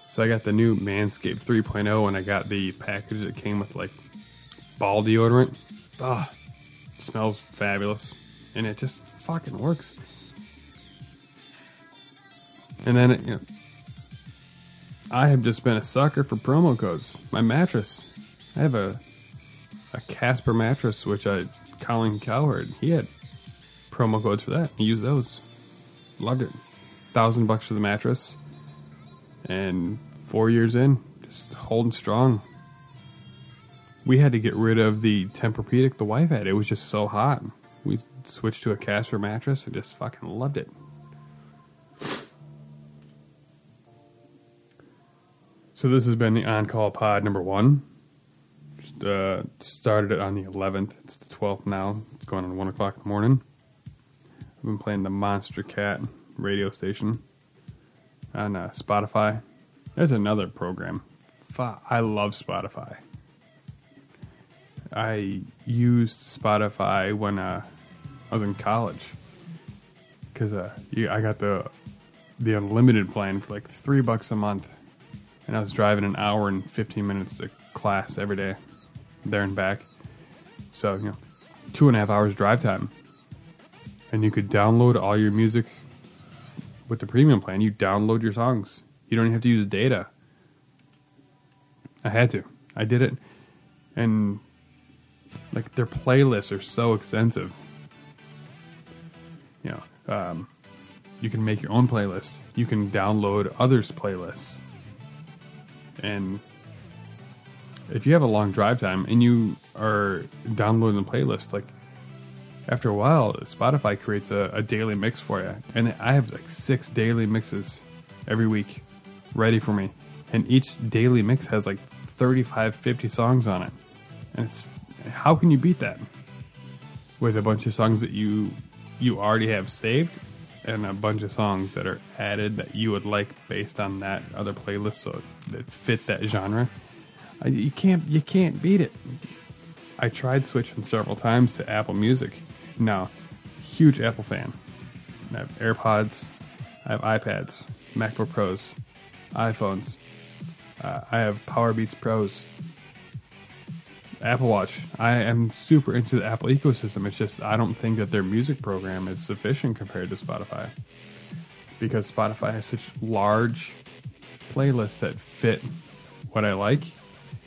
So I got the new Manscaped 3.0 and I got the package that came with like ball deodorant. Ah, smells fabulous. And it just fucking works. And then, it, you know, I have just been a sucker for promo codes. My mattress. I have a a Casper mattress, which I Colin Cowherd, he had promo codes for that. He used those. Loved it. Thousand bucks for the mattress. And four years in, just holding strong. We had to get rid of the Tempur-Pedic the wife had. It was just so hot. We switched to a Casper mattress and just fucking loved it. So this has been the on-call pod number one. Just, uh, started it on the 11th. It's the 12th now. It's going on one o'clock in the morning. I've been playing the Monstercat radio station on uh, Spotify. There's another program. I love Spotify. I used Spotify when uh, I was in college because uh, I got the the unlimited plan for like three bucks a month, and I was driving an hour and fifteen minutes to class every day, there and back. So you know, two and a half hours drive time, and you could download all your music with the premium plan. You download your songs. You don't even have to use data. I had to. I did it, and like their playlists are so extensive. You know, um, you can make your own playlist. You can download others' playlists, and if you have a long drive time and you are downloading the playlist, like after a while, Spotify creates a, a daily mix for you, and I have like six daily mixes every week ready for me, and each daily mix has like 35, 50 songs on it, and it's how can you beat that with a bunch of songs that you you already have saved and a bunch of songs that are added that you would like based on that other playlist so that fit that genre you can't you can't beat it i tried switching several times to apple music No, huge Apple fan. I have AirPods, I have iPads, MacBook Pros, iPhones. Uh, I have Powerbeats Pros, Apple Watch. I am super into the Apple ecosystem. It's just I don't think that their music program is sufficient compared to Spotify because Spotify has such large playlists that fit what I like,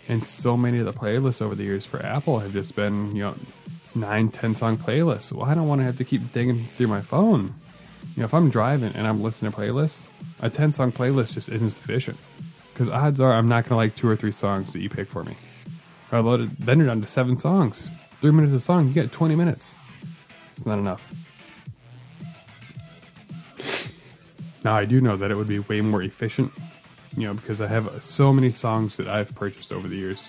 and so many of the playlists over the years for Apple have just been you know nine, ten song playlists. Well, I don't want to have to keep digging through my phone. You know, if I'm driving and I'm listening to playlists, a ten song playlist just isn't sufficient because odds are I'm not going to like two or three songs that you pick for me. I loaded, then you're down to seven songs. Three minutes a song, you get 20 minutes. It's not enough. Now, I do know that it would be way more efficient, you know, because I have so many songs that I've purchased over the years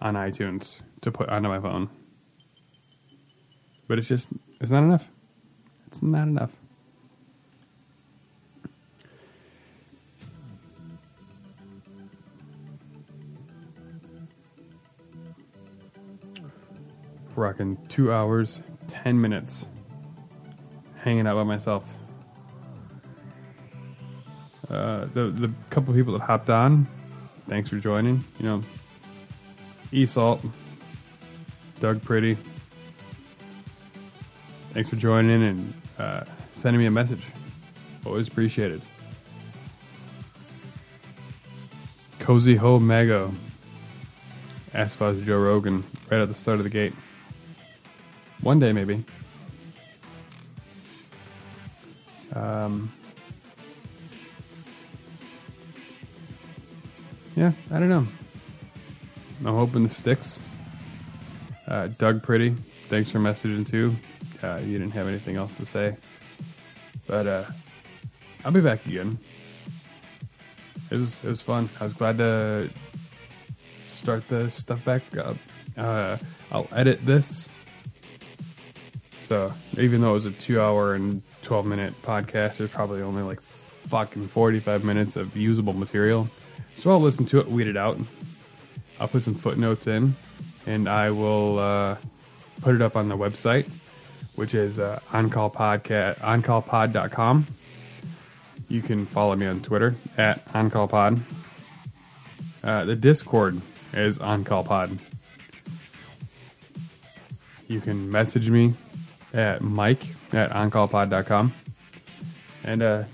on iTunes to put onto my phone. But it's just, it's not enough. It's not enough. Rocking two hours, ten minutes, hanging out by myself. Uh, the the couple people that hopped on, thanks for joining. You know, Esalt, Doug Pretty, thanks for joining and uh, sending me a message. Always appreciated. Cozy Ho Mago if I was Joe Rogan right at the start of the gate. One day, maybe. Um, yeah, I don't know. I'm hoping this sticks. Uh, Doug Pretty, thanks for messaging too. Uh, you didn't have anything else to say, but uh, I'll be back again. It was it was fun. I was glad to start the stuff back up. Uh, I'll edit this so even though it was a two hour and 12 minute podcast, there's probably only like fucking 45 minutes of usable material. So I'll listen to it, weed it out. I'll put some footnotes in, and I will uh, put it up on the website, which is uh, oncallpodcast, oncallpod.com. You can follow me on Twitter at oncallpod. Uh, the Discord is oncallpod. You can message me at Mike at OnCallPod.com. And uh,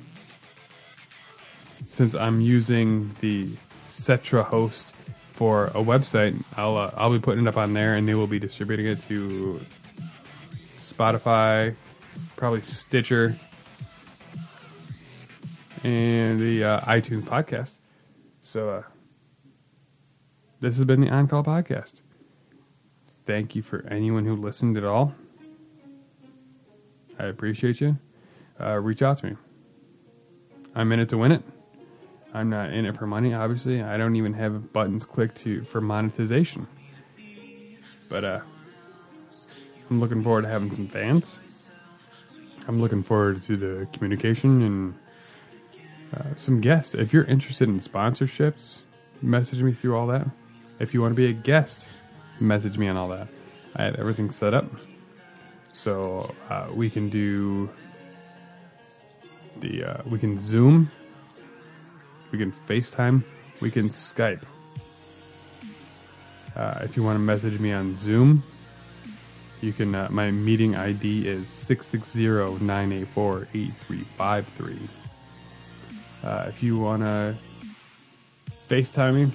since I'm using the Cetra host for a website, I'll uh, I'll be putting it up on there, and they will be distributing it to Spotify, probably Stitcher, and the uh, iTunes podcast. So uh, this has been the On Call podcast. Thank you for anyone who listened at all. I appreciate you. Uh, reach out to me. I'm in it to win it. I'm not in it for money, obviously. I don't even have buttons clicked to for monetization. But uh, I'm looking forward to having some fans. I'm looking forward to the communication and uh, some guests. If you're interested in sponsorships, message me through all that. If you want to be a guest, message me on all that. I have everything set up. So uh, we can do the uh, we can Zoom, we can FaceTime, we can Skype. Uh, if you want to message me on Zoom, you can. Uh, my meeting ID is 660-984-8353. Uh, if you want to FaceTime me,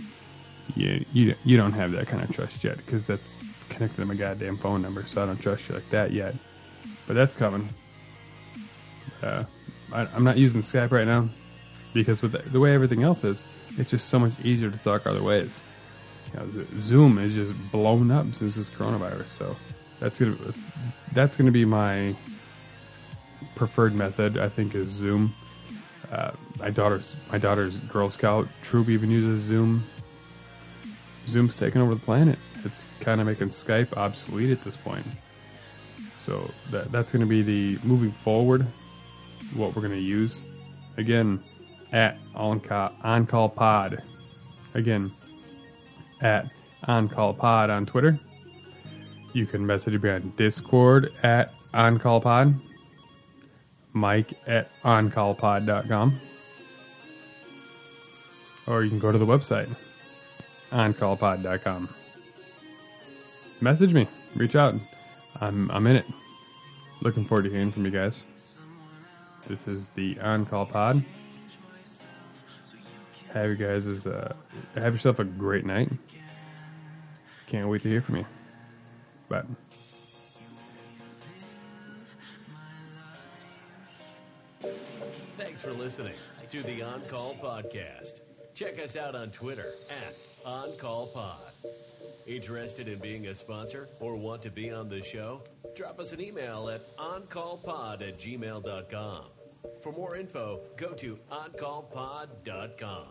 you, you you don't have that kind of trust yet because that's connected to my goddamn phone number, so I don't trust you like that yet. But that's coming. Uh, I, am not using Skype right now because with the, the, way everything else is, it's just so much easier to talk other ways. You know, Zoom is just blown up since this coronavirus, so that's gonna that's gonna be my preferred method. I think is Zoom. Uh, my daughter's my daughter's Girl Scout troop even uses Zoom. Zoom's taking over the planet it's kind of making Skype obsolete at this point. So that that's going to be the moving forward. What we're going to use again at on call, on call pod. Again at on call pod on Twitter. You can message me on Discord at OnCallPod, Mike at OnCallPod.com, or you can go to the website, OnCallPod.com. Message me, reach out. I'm, I'm in it. Looking forward to hearing from you guys. This is the On Call Pod. Have you guys as uh, have yourself a great night. Can't wait to hear from you. Bye. Thanks for listening to the On Call Podcast. Check us out on Twitter at On Call Pod. Interested in being a sponsor or want to be on the show? Drop us an email at oncallpod at gmail.com. For more info, go to oncallpod.com.